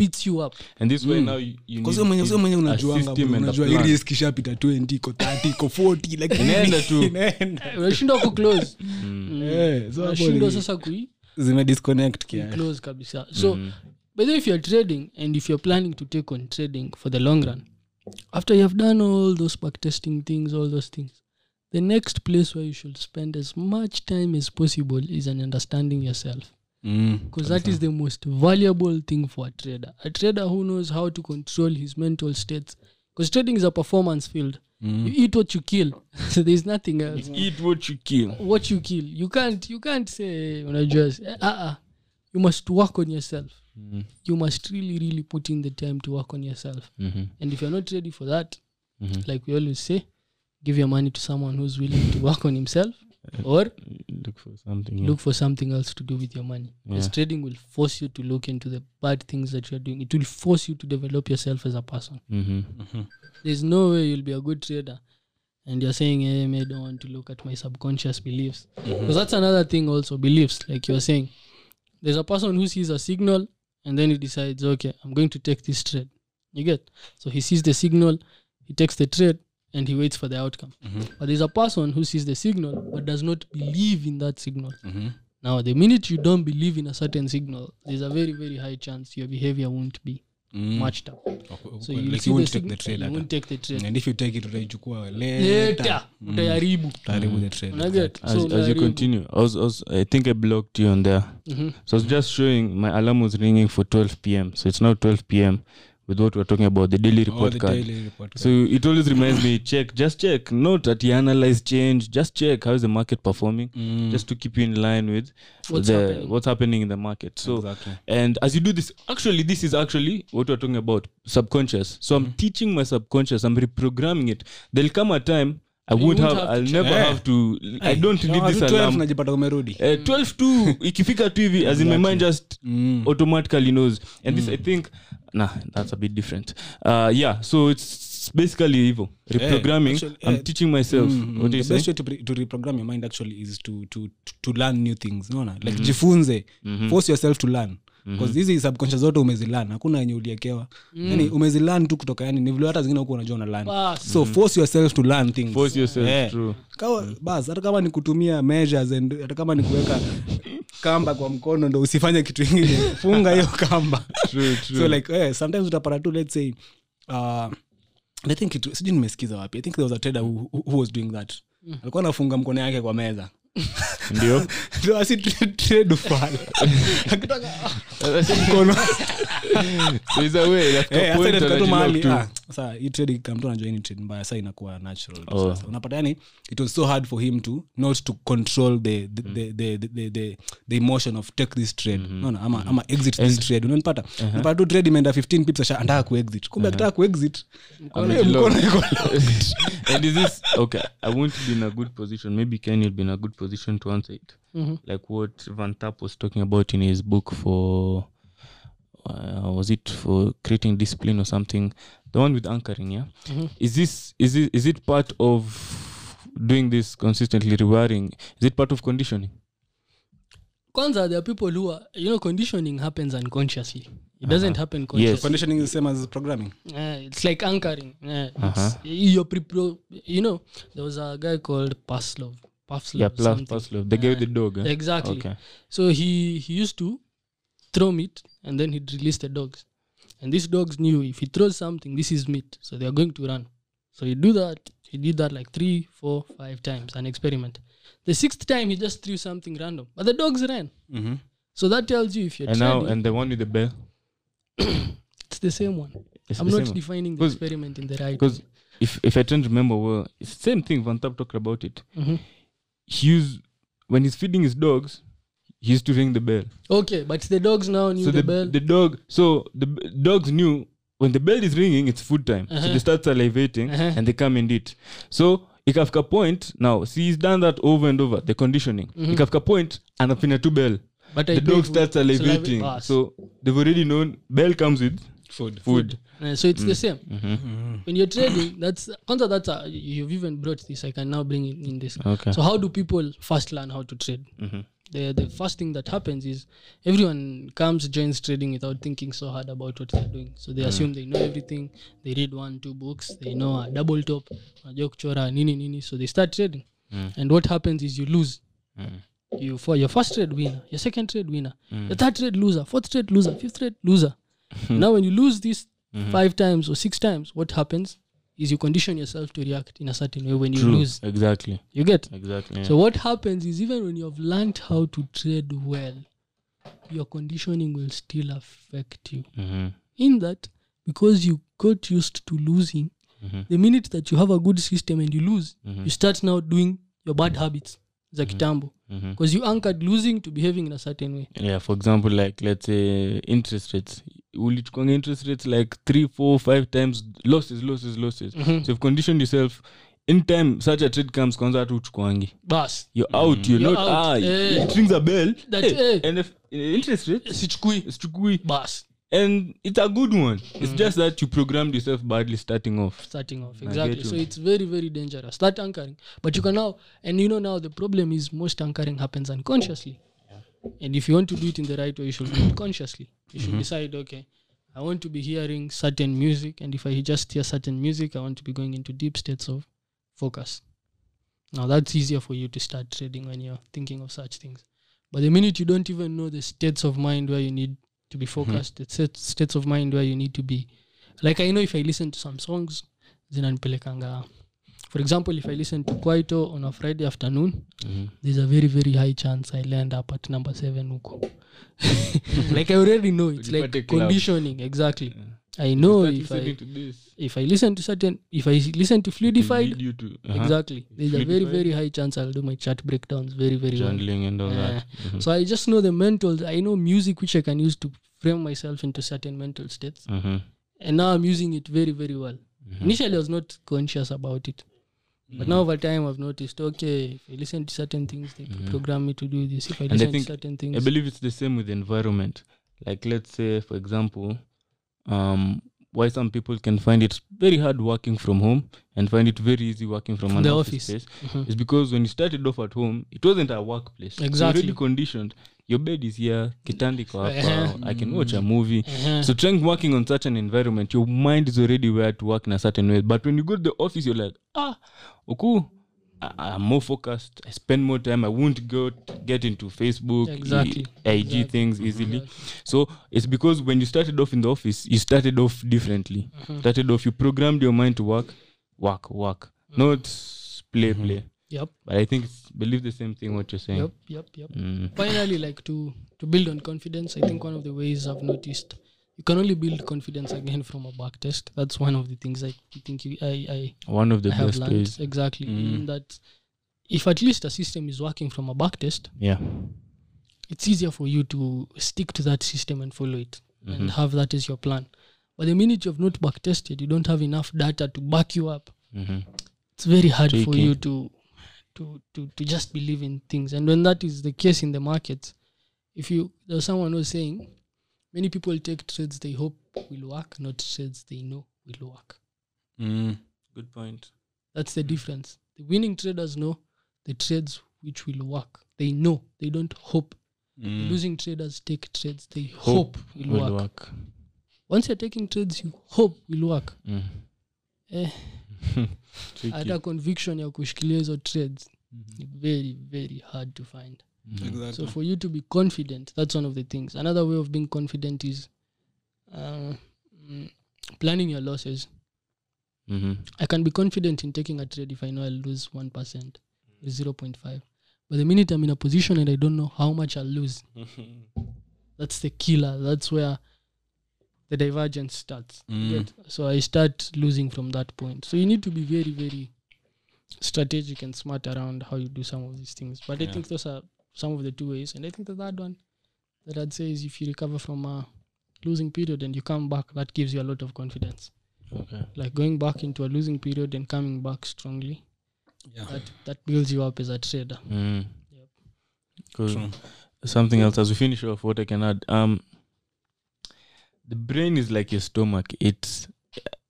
beats you up.
And this way now you, you need
mwenye mwenye unajuanga
system
bro,
and a
unajua
plan.
hii risk ishapita 20 iko 30 iko 40 like
Inaenda tu.
inaenda.
Unashindwa kuclose
Eh, so hapo
unashindwa sasa kui
zime disconnect kiasi.
close kabisa. So by the way if you're trading and if you're planning to take on trading for the long run after you have done all those backtesting things all those things the next place where you should spend as much time as possible is an understanding yourself
Mm.
because that is the most valuable thing for a trader. A trader who knows how to control his mental states. Because trading is a performance field. You eat what you kill. So there's nothing else.
Eat what you kill.
what you kill. You can't you can't say unajua uh, uh, you must work on yourself. You must really really put in the time to work on yourself.
Mhm.
and if you're not ready for that
Mhm.
like we always say give your money to someone who's willing to work on himself or
Look for something. yeah.
look for something else to do with your money. Because
Yeah.
trading will force you to look into the bad things that you're doing. It will force you to develop yourself as a person.
Mhm.
there's no way you'll be a good trader. And you're saying hey, I don't want to look at my subconscious beliefs. Because that's another thing also beliefs. Like you're saying there's a person who sees a signal and then he decides okay i'm going to take this trade. You get? So he sees the signal he takes the trade and he waits for the outcome. But there's a person who sees the signal but does not believe in that signal. Now the minute you don't believe in a certain signal there's a very very high chance your behavior won't be matched up. So you,
like you
the
won't take
signal,
the trade
you won't take the trade
and if you take it utaichukua later.
Later utaharibu.
Mm. the trade
As, as you continue, I was, I was, I think I blocked you on there.
Mhm.
So I was just showing my alarm was ringing for 12 p.m. So it's now 12 p.m. with what we're talking about the daily
Oh, the
card.
daily report
So it always reminds me check, just check, note that you analyze change, just check how is the market performing,
Mm.
just to keep you in line with
What's
the
happening.
what's happening in the market. So
Exactly.
and as you do this, actually, this is actually what we're talking about subconscious. So I'm teaching my subconscious, I'm reprogramming it. There'll come a time I won't, have,
have
I'll never
yeah.
have to, I don't
Na
need this alarm.
najipata umerudi
Uh, 12 to ikifika tu hivi as in my mind just
Mm.
automatically knows and this i think nah that's a bit different. Uh yeah so it's basically hivyo reprogramming.
actually,
i'm
eh,
teaching myself.
Mm,
what
the
say?
best way to, pre- to reprogram your mind actually is to, to, to learn new things unaona like jifunze. Force yourself to learn hizi subconscious zote umezilan hakuna yenye uliekewa yani umezilan tu kutoka yani ni vile hata zingine huku unajua unalan so mm. force yourself to learn things.
Force yourself
yeah.
true.
Kawa- bas hata kama ni kutumia measures and hata kama ni kuweka kamba kwa mkono ndo usifanye kitu ingine. Funga hiyo kamba.
True, true.
so like eh, sometimes utapata tu let's say uh, i think it, sijui nimesikiza wapi. I think there was a trader who, who, who was doing that. Alikuwa anafunga mkono yake kwa meza
ndio.
Mbaya sa inakuwa it was so hard for him to not to control the of this trade.
Mm-hmm. no, no, position to answer it
Mhm.
like what Van Tharp was talking about in his book for uh, was it for creating discipline or something the one with anchoring yeah
Mhm.
is this is it is it part of doing this consistently rewiring is it part of conditioning
kwanza there are people who are you know conditioning happens unconsciously it doesn't happen consciously
conditioning is the same as programming
Yeah, it's like anchoring. Yeah, it's,
Uh-huh.
you're pre- you know, there was a guy called Paslov. Pavlov,
yeah plus
something.
plus love the guy with the dog eh?
Exactly.
okay
So he he used to throw meat and then he'd release the dogs, and these dogs knew if he throws something, this is meat, so they are going to run. So he do that. He did that like three, four, five times, an experiment. The sixth time he just threw something random, but the dogs ran.
mm-hmm.
So that tells you if you're
and now and the one with the bell
it's the same one.
it's
I'm not defining the experiment in the right.
because if if I don't remember well, it's the same thing. Van Tharp talked about it.
Mhm.
He used when he's feeding his dogs, he used to ring the bell.
Okay, but the dogs now knew
so
the,
the,
bell.
the dog, so the b- dogs knew when the bell is ringing, it's food time. So
Uh-huh.
they start salivating
Uh-huh.
and they come and eat. So ikafika point now, see he's done that over and over. The conditioning.
Mhm.
Ikafika point anapina tu bell.
but
The dog starts salivating.
So,
So they've already known bell comes with
food
food.
uh, so it's the same.
Mhm.
When you're trading, that's kwanza that's a, you've even brought this. I can now bring it in this.
Okay.
So how do people first learn how to trade?
Mhm.
The the first thing that happens is everyone comes joins trading without thinking so hard about what they're doing. So they assume they know everything. They read one two books. They know a double top, wanajua kuchora nini nini. So they start trading,
Mm.
and what happens is you lose.
Mm.
You for your first trade winner, your second trade winner, your third trade loser, fourth trade loser, fifth trade loser. Now when you lose this five times or six times, what happens is you condition yourself to react in a certain way when you
True.
lose.
Exactly.
You get
Exactly. yeah.
so what happens is even when you've learned how to trade well, your conditioning will still affect you.
Mhm.
In that, because you got used to losing,
Mhm.
the minute that you have a good system and you lose,
Mhm.
you start now doing your bad habits. za kitambo
Mhm.
because you anchored losing to behaving in a certain way
yeah for example like let's say interest rates ulichukwanga interest rates like three four five times losses losses losses.
Mhm.
so you've conditioned yourself in time such a trade comes kwanza hata uchukwangi
bas.
You're out you're,
You're
not
out.
ah
Eh.
it rings a bell.
That,
hey,
eh.
and if uh, interest rate
sichukui.
Sichukui.
Bas.
And it's a good one. It's just that you programmed yourself badly starting off.
Starting off exactly. so it's very very dangerous. That anchoring. But you can now and you know now the problem is most anchoring happens unconsciously and if you want to do it in the right way you should do it consciously. You should mm-hmm. decide okay i want to be hearing certain music and if i just hear certain music i want to be going into deep states of focus. Now that's easier for you to start trading when you're thinking of such things. But the minute you don't even know the states of mind where you need to be mm-hmm. focused the set- states of mind where you need to be. Like i know if i listen to some songs zinanipelekanga for example if i listen to kwaito on a friday afternoon
Mhm.
there's a very very high chance i land up at number seven huko like i already know. It's like conditioning. Exactly. I know if i if i listen to certain if i listen to fluidified
you to uh-huh,
exactly. There's a very very high chance i'll do my chart breakdowns very very well.
Journaling and all
Yeah.
that Mhm.
so i just know the mental i know music which i can use to frame myself into certain mental states.
Mhm.
and now i'm using it very very well.
Mhm.
initially i was not conscious about it but now over time i've noticed okay if i listen to certain things they program me to do this if i
I
listen to
think-
certain
I believe it's the same with the environment. Like let's say, for example, um, why some people can find it very hard working from home and find it very easy working from,
From
an
the
office,
office.
space
Mhm.
is because when you started off at home, it wasn't a workplace.
Exactly.
You're already conditioned. Your bed is here, kitandi iko hapa,
Uh-huh.
I can watch a movie.
Uh-huh.
So trying working on such an environment, your mind is already wired to work in a certain way. But when you go to the office, you're like, ah, I- I'm more focused. I spend more time. I won't go get into Facebook,
Exactly.
I- IG
Exactly.
things easily. So it's because when you started off in the office, you started off differently.
Mm-hmm.
Started off, you programmed your mind to work, work, work, not play, play.
Yep.
but i think it's, believe the same thing what you're saying
Yep. Yep. Yep.
Mm.
finally like to to build on confidence i think one of the ways i've noticed you can only build confidence again from a back test. That's one of the things i think you, i i,
one of the
I have
best
learned.
ways.
Exactly.
Mm.
that if at least a system is working from a back test
yeah.
it's easier for you to stick to that system and follow it
Mhm.
and have that as your plan. But the minute you've not back tested you don't have enough data to back you up
Mhm.
it's very hard for you to to to to just believe in things. And when that is the case in the market if you there's someone who's saying many people take trades they hope will work not trades they know will work.
Mm.
good point.
That's the difference. The winning traders know the trades which will work. They know. They don't hope. The
Mm.
losing traders take trades they hope, will,
will
work.
work.
Once you're taking trades you hope will work.
Mm.
eh, hata conviction ya kushikilia hizo trades mm-hmm. very very hard to find
Exactly.
so for you to be confident that's one of the things. Another way of being confident is uh, mm, planning your losses.
Mhm.
i can be confident in taking a trade if i know i'll lose 1% or 0.5 but the minute i'm in a position and i don't know how much i'll lose that's the killer. That's where the divergence starts.
Mm.
so i start losing from that point. So you need to be very very strategic and smart around how you do some of these things. But i think those are some of the two ways and i think the third one that i'd say is if you recover from a losing period and you come back that gives you a lot of confidence
okay
like going back into a losing period and coming back strongly
Yeah.
that that builds you up as a trader
Mm.
Yep.
Cool.
True.
something else as we finish off what i can add um the brain is like your stomach it's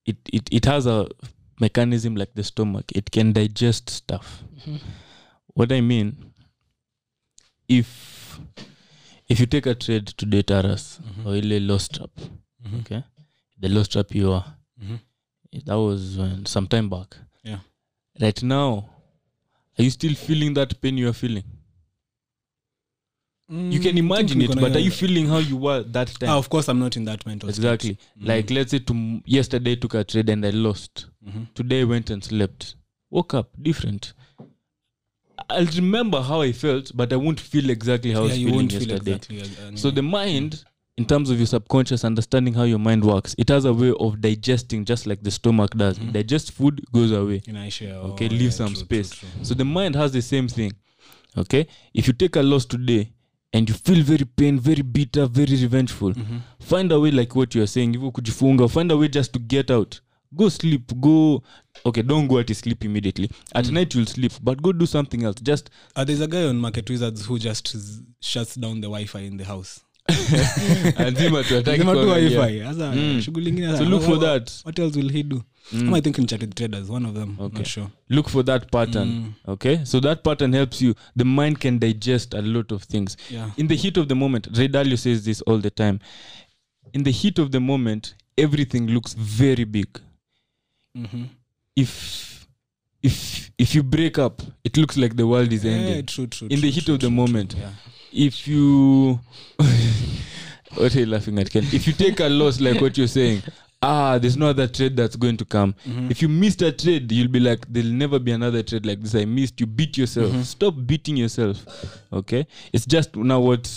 it it, it has a mechanism like the stomach it can digest stuff
Mhm.
what i mean if if you take a trade today taras
Mhm.
or ile lost trap
Mhm.
okay the lost trap you are
Mhm.
that was when some time back
Yeah.
right now are you still feeling that pain you are feeling you can
Mm,
imagine it but are you feeling how you were that time
Ah, of course i'm not in that mental state. Mm-hmm.
like let's say to yesterday I took a trade and i lost
Mhm.
today I went and slept woke up different i'll remember how i felt but i won't feel exactly how i was
you
feeling
won't feel exactly uh, no.
so the mind in terms of your subconscious understanding how your mind works it has a way of digesting just like the stomach does Mm-hmm. digests food goes away
inaisha
Okay,
oh,
leave
yeah,
some
true,
space.
true, true.
so the mind has the same thing okay if you take a loss today and you feel very pain very bitter very revengeful
Mhm.
find a way like what you're saying hivyo kujifunga find a way just to get out go sleep go okay don't go at sleep immediately. At
Mm.
night you'll sleep but go do something else. Just
Uh, there's a guy on market wizards who just z- shuts down the wifi in the house.
Look for that. look for pattern
Mm.
okay? So that pattern helps you. The mind can digest a lot of things.
Yeah.
In the heat of the moment ray dalio says this all the time in the heat of the moment everything looks very big
Mhm.
if if if you break up it looks like the world is ending
Yeah, true, true,
in
true,
the heat of the moment.
Yeah.
if you what are you laughing at ken if you take a loss like what you're saying ah there's no other trade that's going to come.
Mhm.
if you missed a trade you'll be like there'll never be another trade like this. I missed. You beat yourself.
Mhm.
stop beating yourself. Okay? It's just now what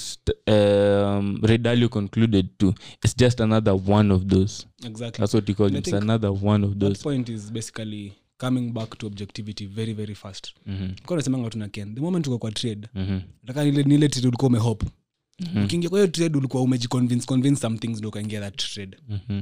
um redalio concluded to. It's just another one of those.
Exactly.
That's what he called
And
it. It's another one of
that
those.
point is basically coming back to objectivity very very fast.
Mhm,
kwa nasemanga tuna ken. The moment uko kwa trade
mhm,
nataka nile nile trade ulikuwa umehope
mhm,
ukiingia kwa hiyo trade ulikuwa umejiconvince convince some things ndo ukaingia that trade.
Mhm,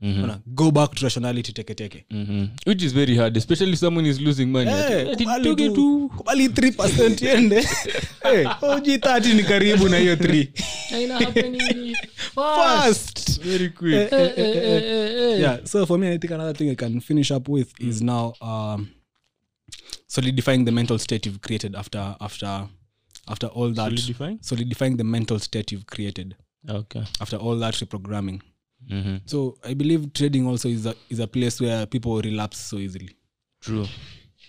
mhm,
Ona, go back to rationality teketeke
mhm. which is very hard especially someone is losing money.
Eh,
Ati,
kubali
toge
tu-
tu.
kubali 3 iende. Eh, oji 30 ni karibu na hiyo 3 fast
very quick.
Eh,
Eh, eh, eh, eh, eh.
yeah so for me i think another thing i can finish up with is now um, solidifying the mental state you've created after after after all that.
Solidifying?
solidifying the mental state you've created.
Okay.
after all that reprogramming
Mm-hmm.
so i believe trading also is a, is a place where people relapse so easily
True.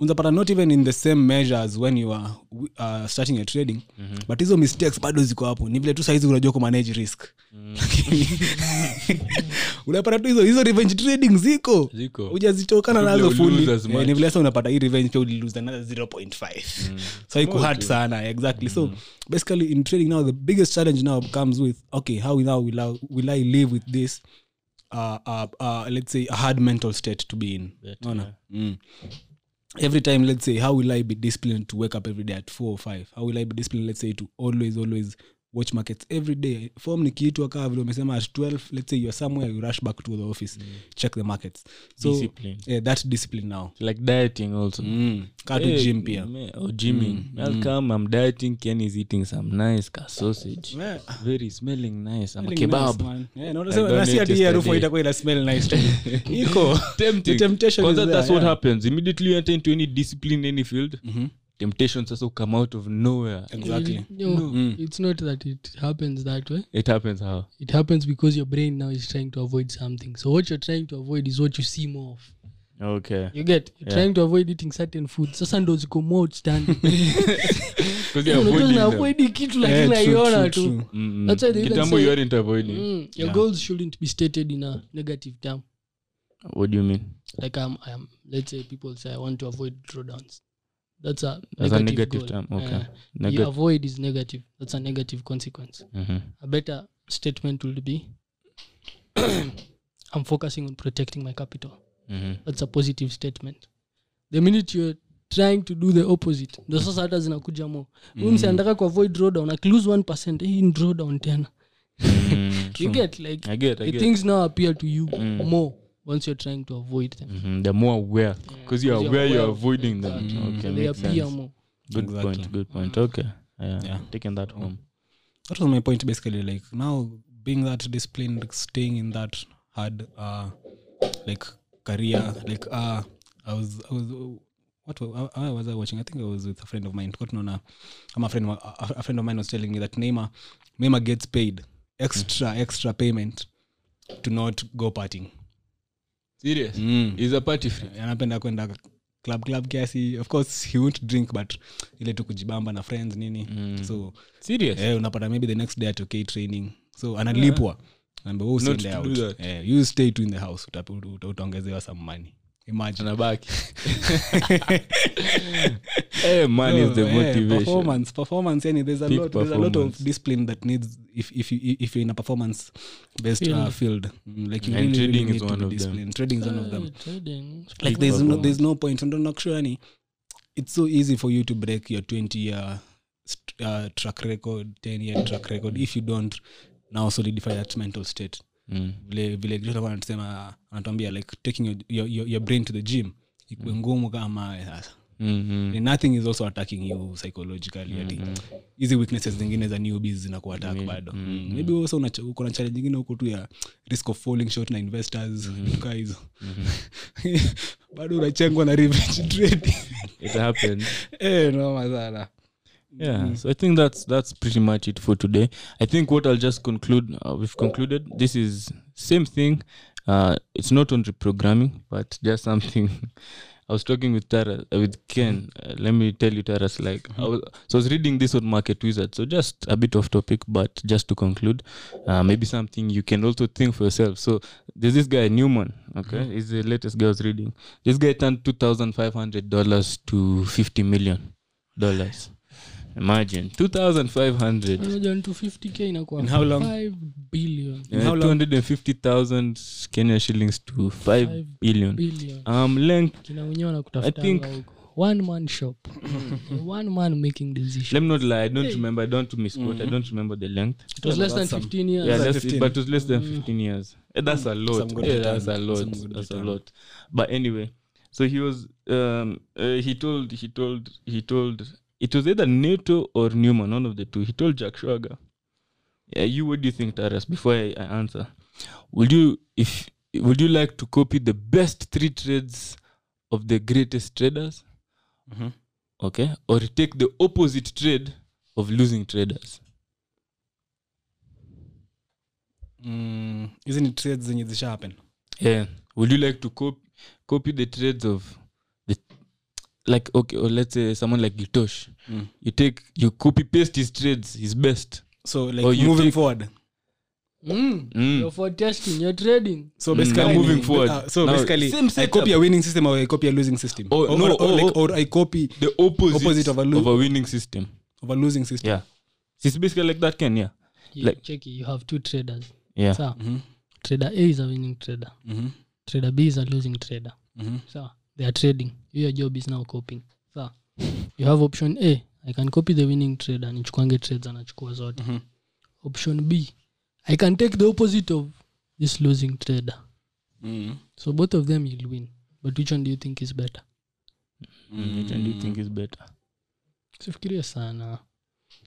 unapata not even in the same measure as when you are uh, starting your trading.
Mhm.
but hizo mistakes bado ziko hapo. Ni vile tu saizi unajua kumanage risk. Mm. unapata tu hizo hizo revenge trading ziko.
Ziko.
hujazitokana nazo fully. Eh, ni vile sasa unapata hii revenge pia ulilose another 0.5 so ikuhat sana exactly. So basically in trading now the biggest challenge now comes with okay how now will I, will I live with this uh, uh, uh, let's say a hard mental state to be in?
Better,
yeah. mm. Every time let's say how will i be disciplined to wake up every day at four or five? How will i be disciplined let's say to always always watch markets every day. Form nikiitwa kaa vile umesema at 12 let's say youare somewhere you rush back to the office check the markets. So
Discipline.
yeah, that discipline now.
Like dieting also.
Mm. kaa to
Hey,
gym pia.
or gymming. I'll come i'm dieting ken is eating some nice ka sausage.
Yeah.
very smelling nice. I'm a kebab.
nice. Yeah, no,
I
unasema-
don't
na si
need
ati
to
hii harufu itakuwa ina smell nice iko.
Tempting.
Temptation is there,
that's what
yeah.
happens. Immediately you enter into any discipline any field temptation sasa will come out of nowhere.
Exactly.
No,
Mm.
it's not that it happens that way.
It happens how?
It happens because your brain now is trying to avoid something. So what you're trying to avoid is what you see more of.
Okay.
You get? You're
Yeah.
trying to avoid eating certain food. Sasa ndo ziko more outstanding.
Because you're avoiding
kitu lakini
true,
naiona tu.
Mm,
That's why they
mm.
even
kitambo
say-
you aren't avoiding.
Mm, your
Yeah.
goals shouldn't be stated in a negative term.
What do you mean?
Like um, um let's say people say i want to avoid drawdowns that's a
a
negative,
negative
goal.
term, okay.
Uh, you avoid is negative that's a negative consequence
Mhm.
a better statement would be i'm focusing on protecting my capital
Mhm.
that's a positive statement the minute you're trying to do the opposite ndo sasa hata zinakuja mo huyu msi anataka kuavoid drawdown akilose 1 hii ni drawdown tena
Mm,
you get like
I get, I
the
get.
things now appear to you
Mm.
more once you're trying to avoid them.
Mhm, they're more aware because you're aware you're avoiding them.
Exactly.
okay
they
makes
appear
sense.
more.
Good
Exactly.
point good point. Okay yeah,
Yeah.
taking that home.
That was my point basically like now being that disciplined like staying in that hard uh like career like uh i was i was what uh, was i watching i think i was with a friend of mine Tulikuwa tunaona I'm a friend Of, a, a friend of mine was telling me that neymar neymar gets paid extra extra payment to not go partying
serious
mm.
is a party free
anapenda kwenda club club kiasi of course he won't drink but ile tu kujibamba na friends nini
Mm.
so
serious
eh, unapata maybe the next day atokei training so analipwa
yeah.
usiende out.
do.
Eh, you stay to in the house uta- uta- utaongezewa some money imagine.
Anabaki. Hey, man is the
No, eh, performance performance yani there's a
Peak
lot there's a lot of discipline that needs if if you if you're in a performance based uh, field mm, like you
And
really, really
trading is
need to
one
be
of them.
disciplined. Trading is one of them.
trading.
like there's no there's no point. And sure any it's so easy for you to break your 20 year uh, track record 10 year track record if you don't now solidify that mental state
Mm.
vile vile Greta anasema anatuambia like taking your, your, your, your brain to the gym ikuwe ngumu kama sasa.
Mm, mm.
Nothing is also attacking you psychologically ati hizi weaknesses zingine za newbies zinakuwa attack bado. Mm. maybe wewe uko na challenge nyingine huko tu ya risk of falling short na investors vitu kaa hizo. Bado unachengwa na revenge trading.
It happens.
Eh noma sana
yeah so i think that's that's pretty much it for today. I think what i'll just conclude uh, we've concluded this is same thing uh it's not on reprogramming but just something. I was talking with tara uh, with ken uh, let me tell you tara's like I was, so i was reading this on market wizard so just a bit off topic but just to conclude uh, maybe something you can also think for yourself. So there's this guy newman okay? He's the latest guy i was reading. This guy turned $2500 to 50 million dollars imagine 2500
Unajua ni 250k inakuwa
In how long?
5 billion
Yeah, 250,000 Kenya shillings to 5
5
billion.
billion
Um, length.
kina na
think-
wanakutafutanga huko one man shop one man making decision
Let me not lie. I don't remember. I don't misquote. I don't remember the length.
it was less than 15 years
Yeah, less,
15?
but it was less than 15 years. Eh, That's a lot. Yeah, that's a lot. That's a lot. But anyway, so he was. Um, uh, he told. He told. He told. It was either NATO or Newman, one of the two. He told Jack Schwager. Yeah, you. What do you think, Taras? Before I, I answer, would you if would you like to copy the best three trades of the greatest traders?
Mhm.
Okay, or take the opposite trade of losing traders.
Mm, isn't it trades zenye zisha happen
Yeah. Would you like to cop copy the trades of like okay, or let's say someone like Gitosh.
Mm.
You take you copy paste his trades, his best.
so like
Or you
moving
take-
forward
mm.
Mm.
you're for testing you're trading
so basically
mm. moving forward.
uh, so
Now,
basically
same
i copy a winning system or i copy a losing system
Oh,
or,
no,
or, or,
oh,
like,
oh.
or i copy
The opposite,
Opposite of a lo-
of a winning system.
of a losing system
Yeah. It's basically like that, Ken. Yeah.
you
Like-
check it, you have two traders
Yeah.
So,
mm-hmm.
trader a is a winning trader
mhm,
trader b is a losing trader
mhm.
sawa they are trading. Your job is now copying. Sa? You have option a. I can copy the winning trader. Nichukuange trades anachukua zote.
Mhm.
option b. I can take the opposite of this losing trader.
Mhm.
so both of them you'll win. But which one do you think is better?
Mm. Which one do you think is better?
sifikirie sana.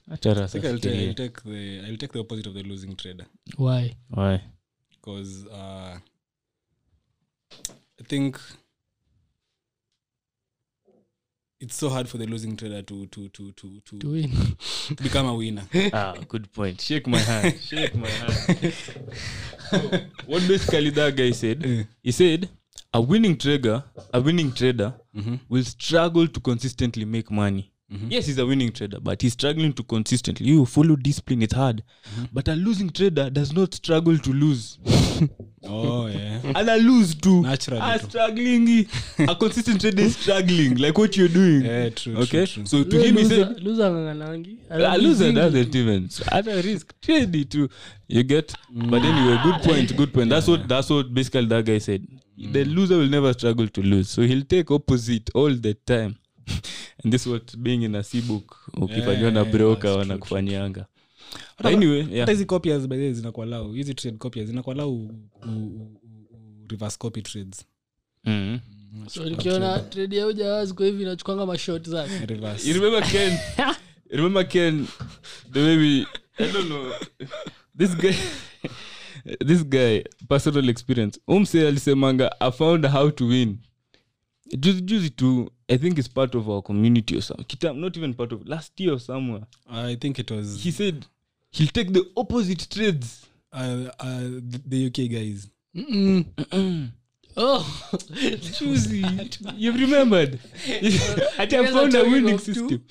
I'll take the opposite of the losing trader.
Why?
Why?
because uh, I think it's so hard for the losing trader to to to to to,
to win
to become a winner.
ah, good point. Shake my hand. Shake my hand. So, what basically that guy said? He said a winning trader, a winning trader
Mhm.
will struggle to consistently make money. Mm-hmm. Yes, he's a winning trader, but he's struggling to consistently. You follow discipline; it's hard. Mm-hmm. But a losing trader does not struggle to lose,
Oh yeah.
and I lose too.
Naturally too.
struggling. a consistent trader is struggling, like what you're doing.
Yeah, true.
okay,
True, true.
so to him, he said,
luza ng'ang'anangi
a loser doesn't even at a risk trade it too you get but anyway good point good point that's what that's what basically that guy said the mm. loser will never struggle to lose so he'll take opposite all the time and this what being in a c book ukifanyiwa na broker
that's
wanakufanyianga. anyway yeah.
hizi copiers by the way zinakuwa lau hizi trade copiers zinakuwa lau reverse copy trades.
Mhm.
so nikiona trade ya ujawazi kwa hivi inachukwanga mashot zake.
Reverse.
Remember ken? Remember ken? The way we i don't know. This guy this guy personal experience. Umse alisemanga i found how to win. Juzi juzi tu i think it's part of our community or something Kitam, not even part of last year or somewhere.
I think it was
he said he'll take the opposite trades.
Uh, uh, the, the uk guys.
Mm-mm. oh.
Juzi you've remembered. I
You guys are
found a winning
of two-
system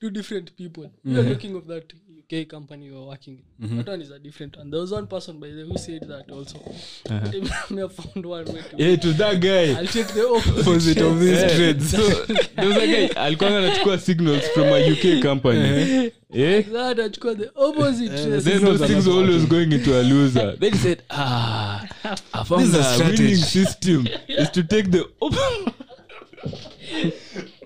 two different people. We are talking of that uk company we were working in. Mm-hmm. that one is a different one. There was one person by the way who said that also. Uh-huh. I found one way to
yeah to that guy.
I'll take the opposite
opposite of these
Yeah.
trades?
So, there was a guy alikuwa anachukua signals from a uk company. Yeah
that achukua the opposite trade.
then those things were always going into a loser. Then he said ah i found
This is a
a
strategy.
winning system. Is to take the op-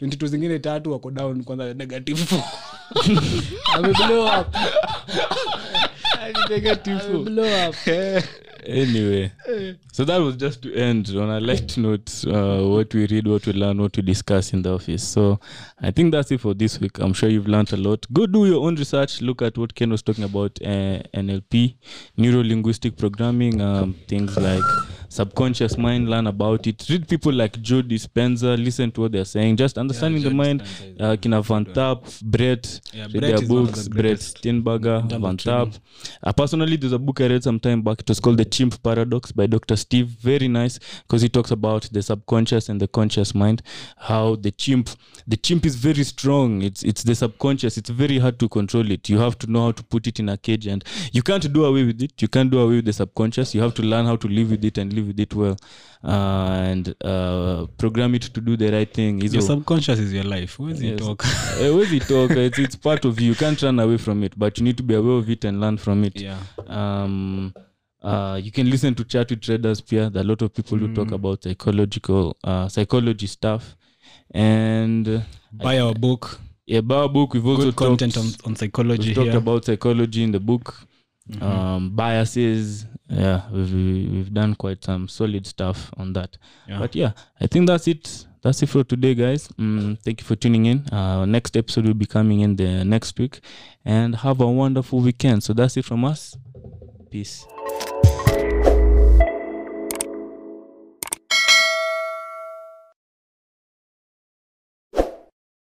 22 zingine tatu wako down kwanza negative
ame blow up. Up.
Anyway. So that was just to end on a light note uh, what we read what we learn what we discuss in the office. So i think that's it for this week. I'm sure you've learned a lot. Go do your own research. Look at what ken was talking about uh, nlp neurolinguistic programming um, things like subconscious mind learn about it read people like joe dispenza listen to what they're saying just understanding the mind uh, kina van. Tharp, brett
Yeah,
read
Brett
their
is one of
books
the
brett Steenbarger
in
van
Tharp.
Uh, personally, there's a book I read some time back. It was called The Chimp Paradox by Dr. Steve. Very nice because he talks about the subconscious and the conscious mind. How the chimp, the chimp is very strong. It's it's the subconscious. It's very hard to control it. You have to know how to put it in a cage, and you can't do away with it. You can't do away with the subconscious. You have to learn how to live with it and live with it well, uh, and uh, program it to do the right thing. Hizo-
Your subconscious is your life. Where is
Yes.
it talk?
Eh, huwezi toka. It's, it's part of you. You can't run away from it, but you need to be aware of it and learn from it
yeah.
um uh you can listen to chat with traders peer there are a lot of people who talk
Mm.
about psychological uh psychology stuff and uh,
Buy our book.
yeah buy our book we've also
Good content
talked,
on, on psychology
we've talked about psychology in the book
Mhm.
um biases yeah we've we've done quite some solid stuff on that.
Yeah.
but yeah i think that's it. That's it for today guys. Mm, thank you for tuning in. Uh next episode will be coming in the next week. And have a wonderful weekend. So that's it from us. Peace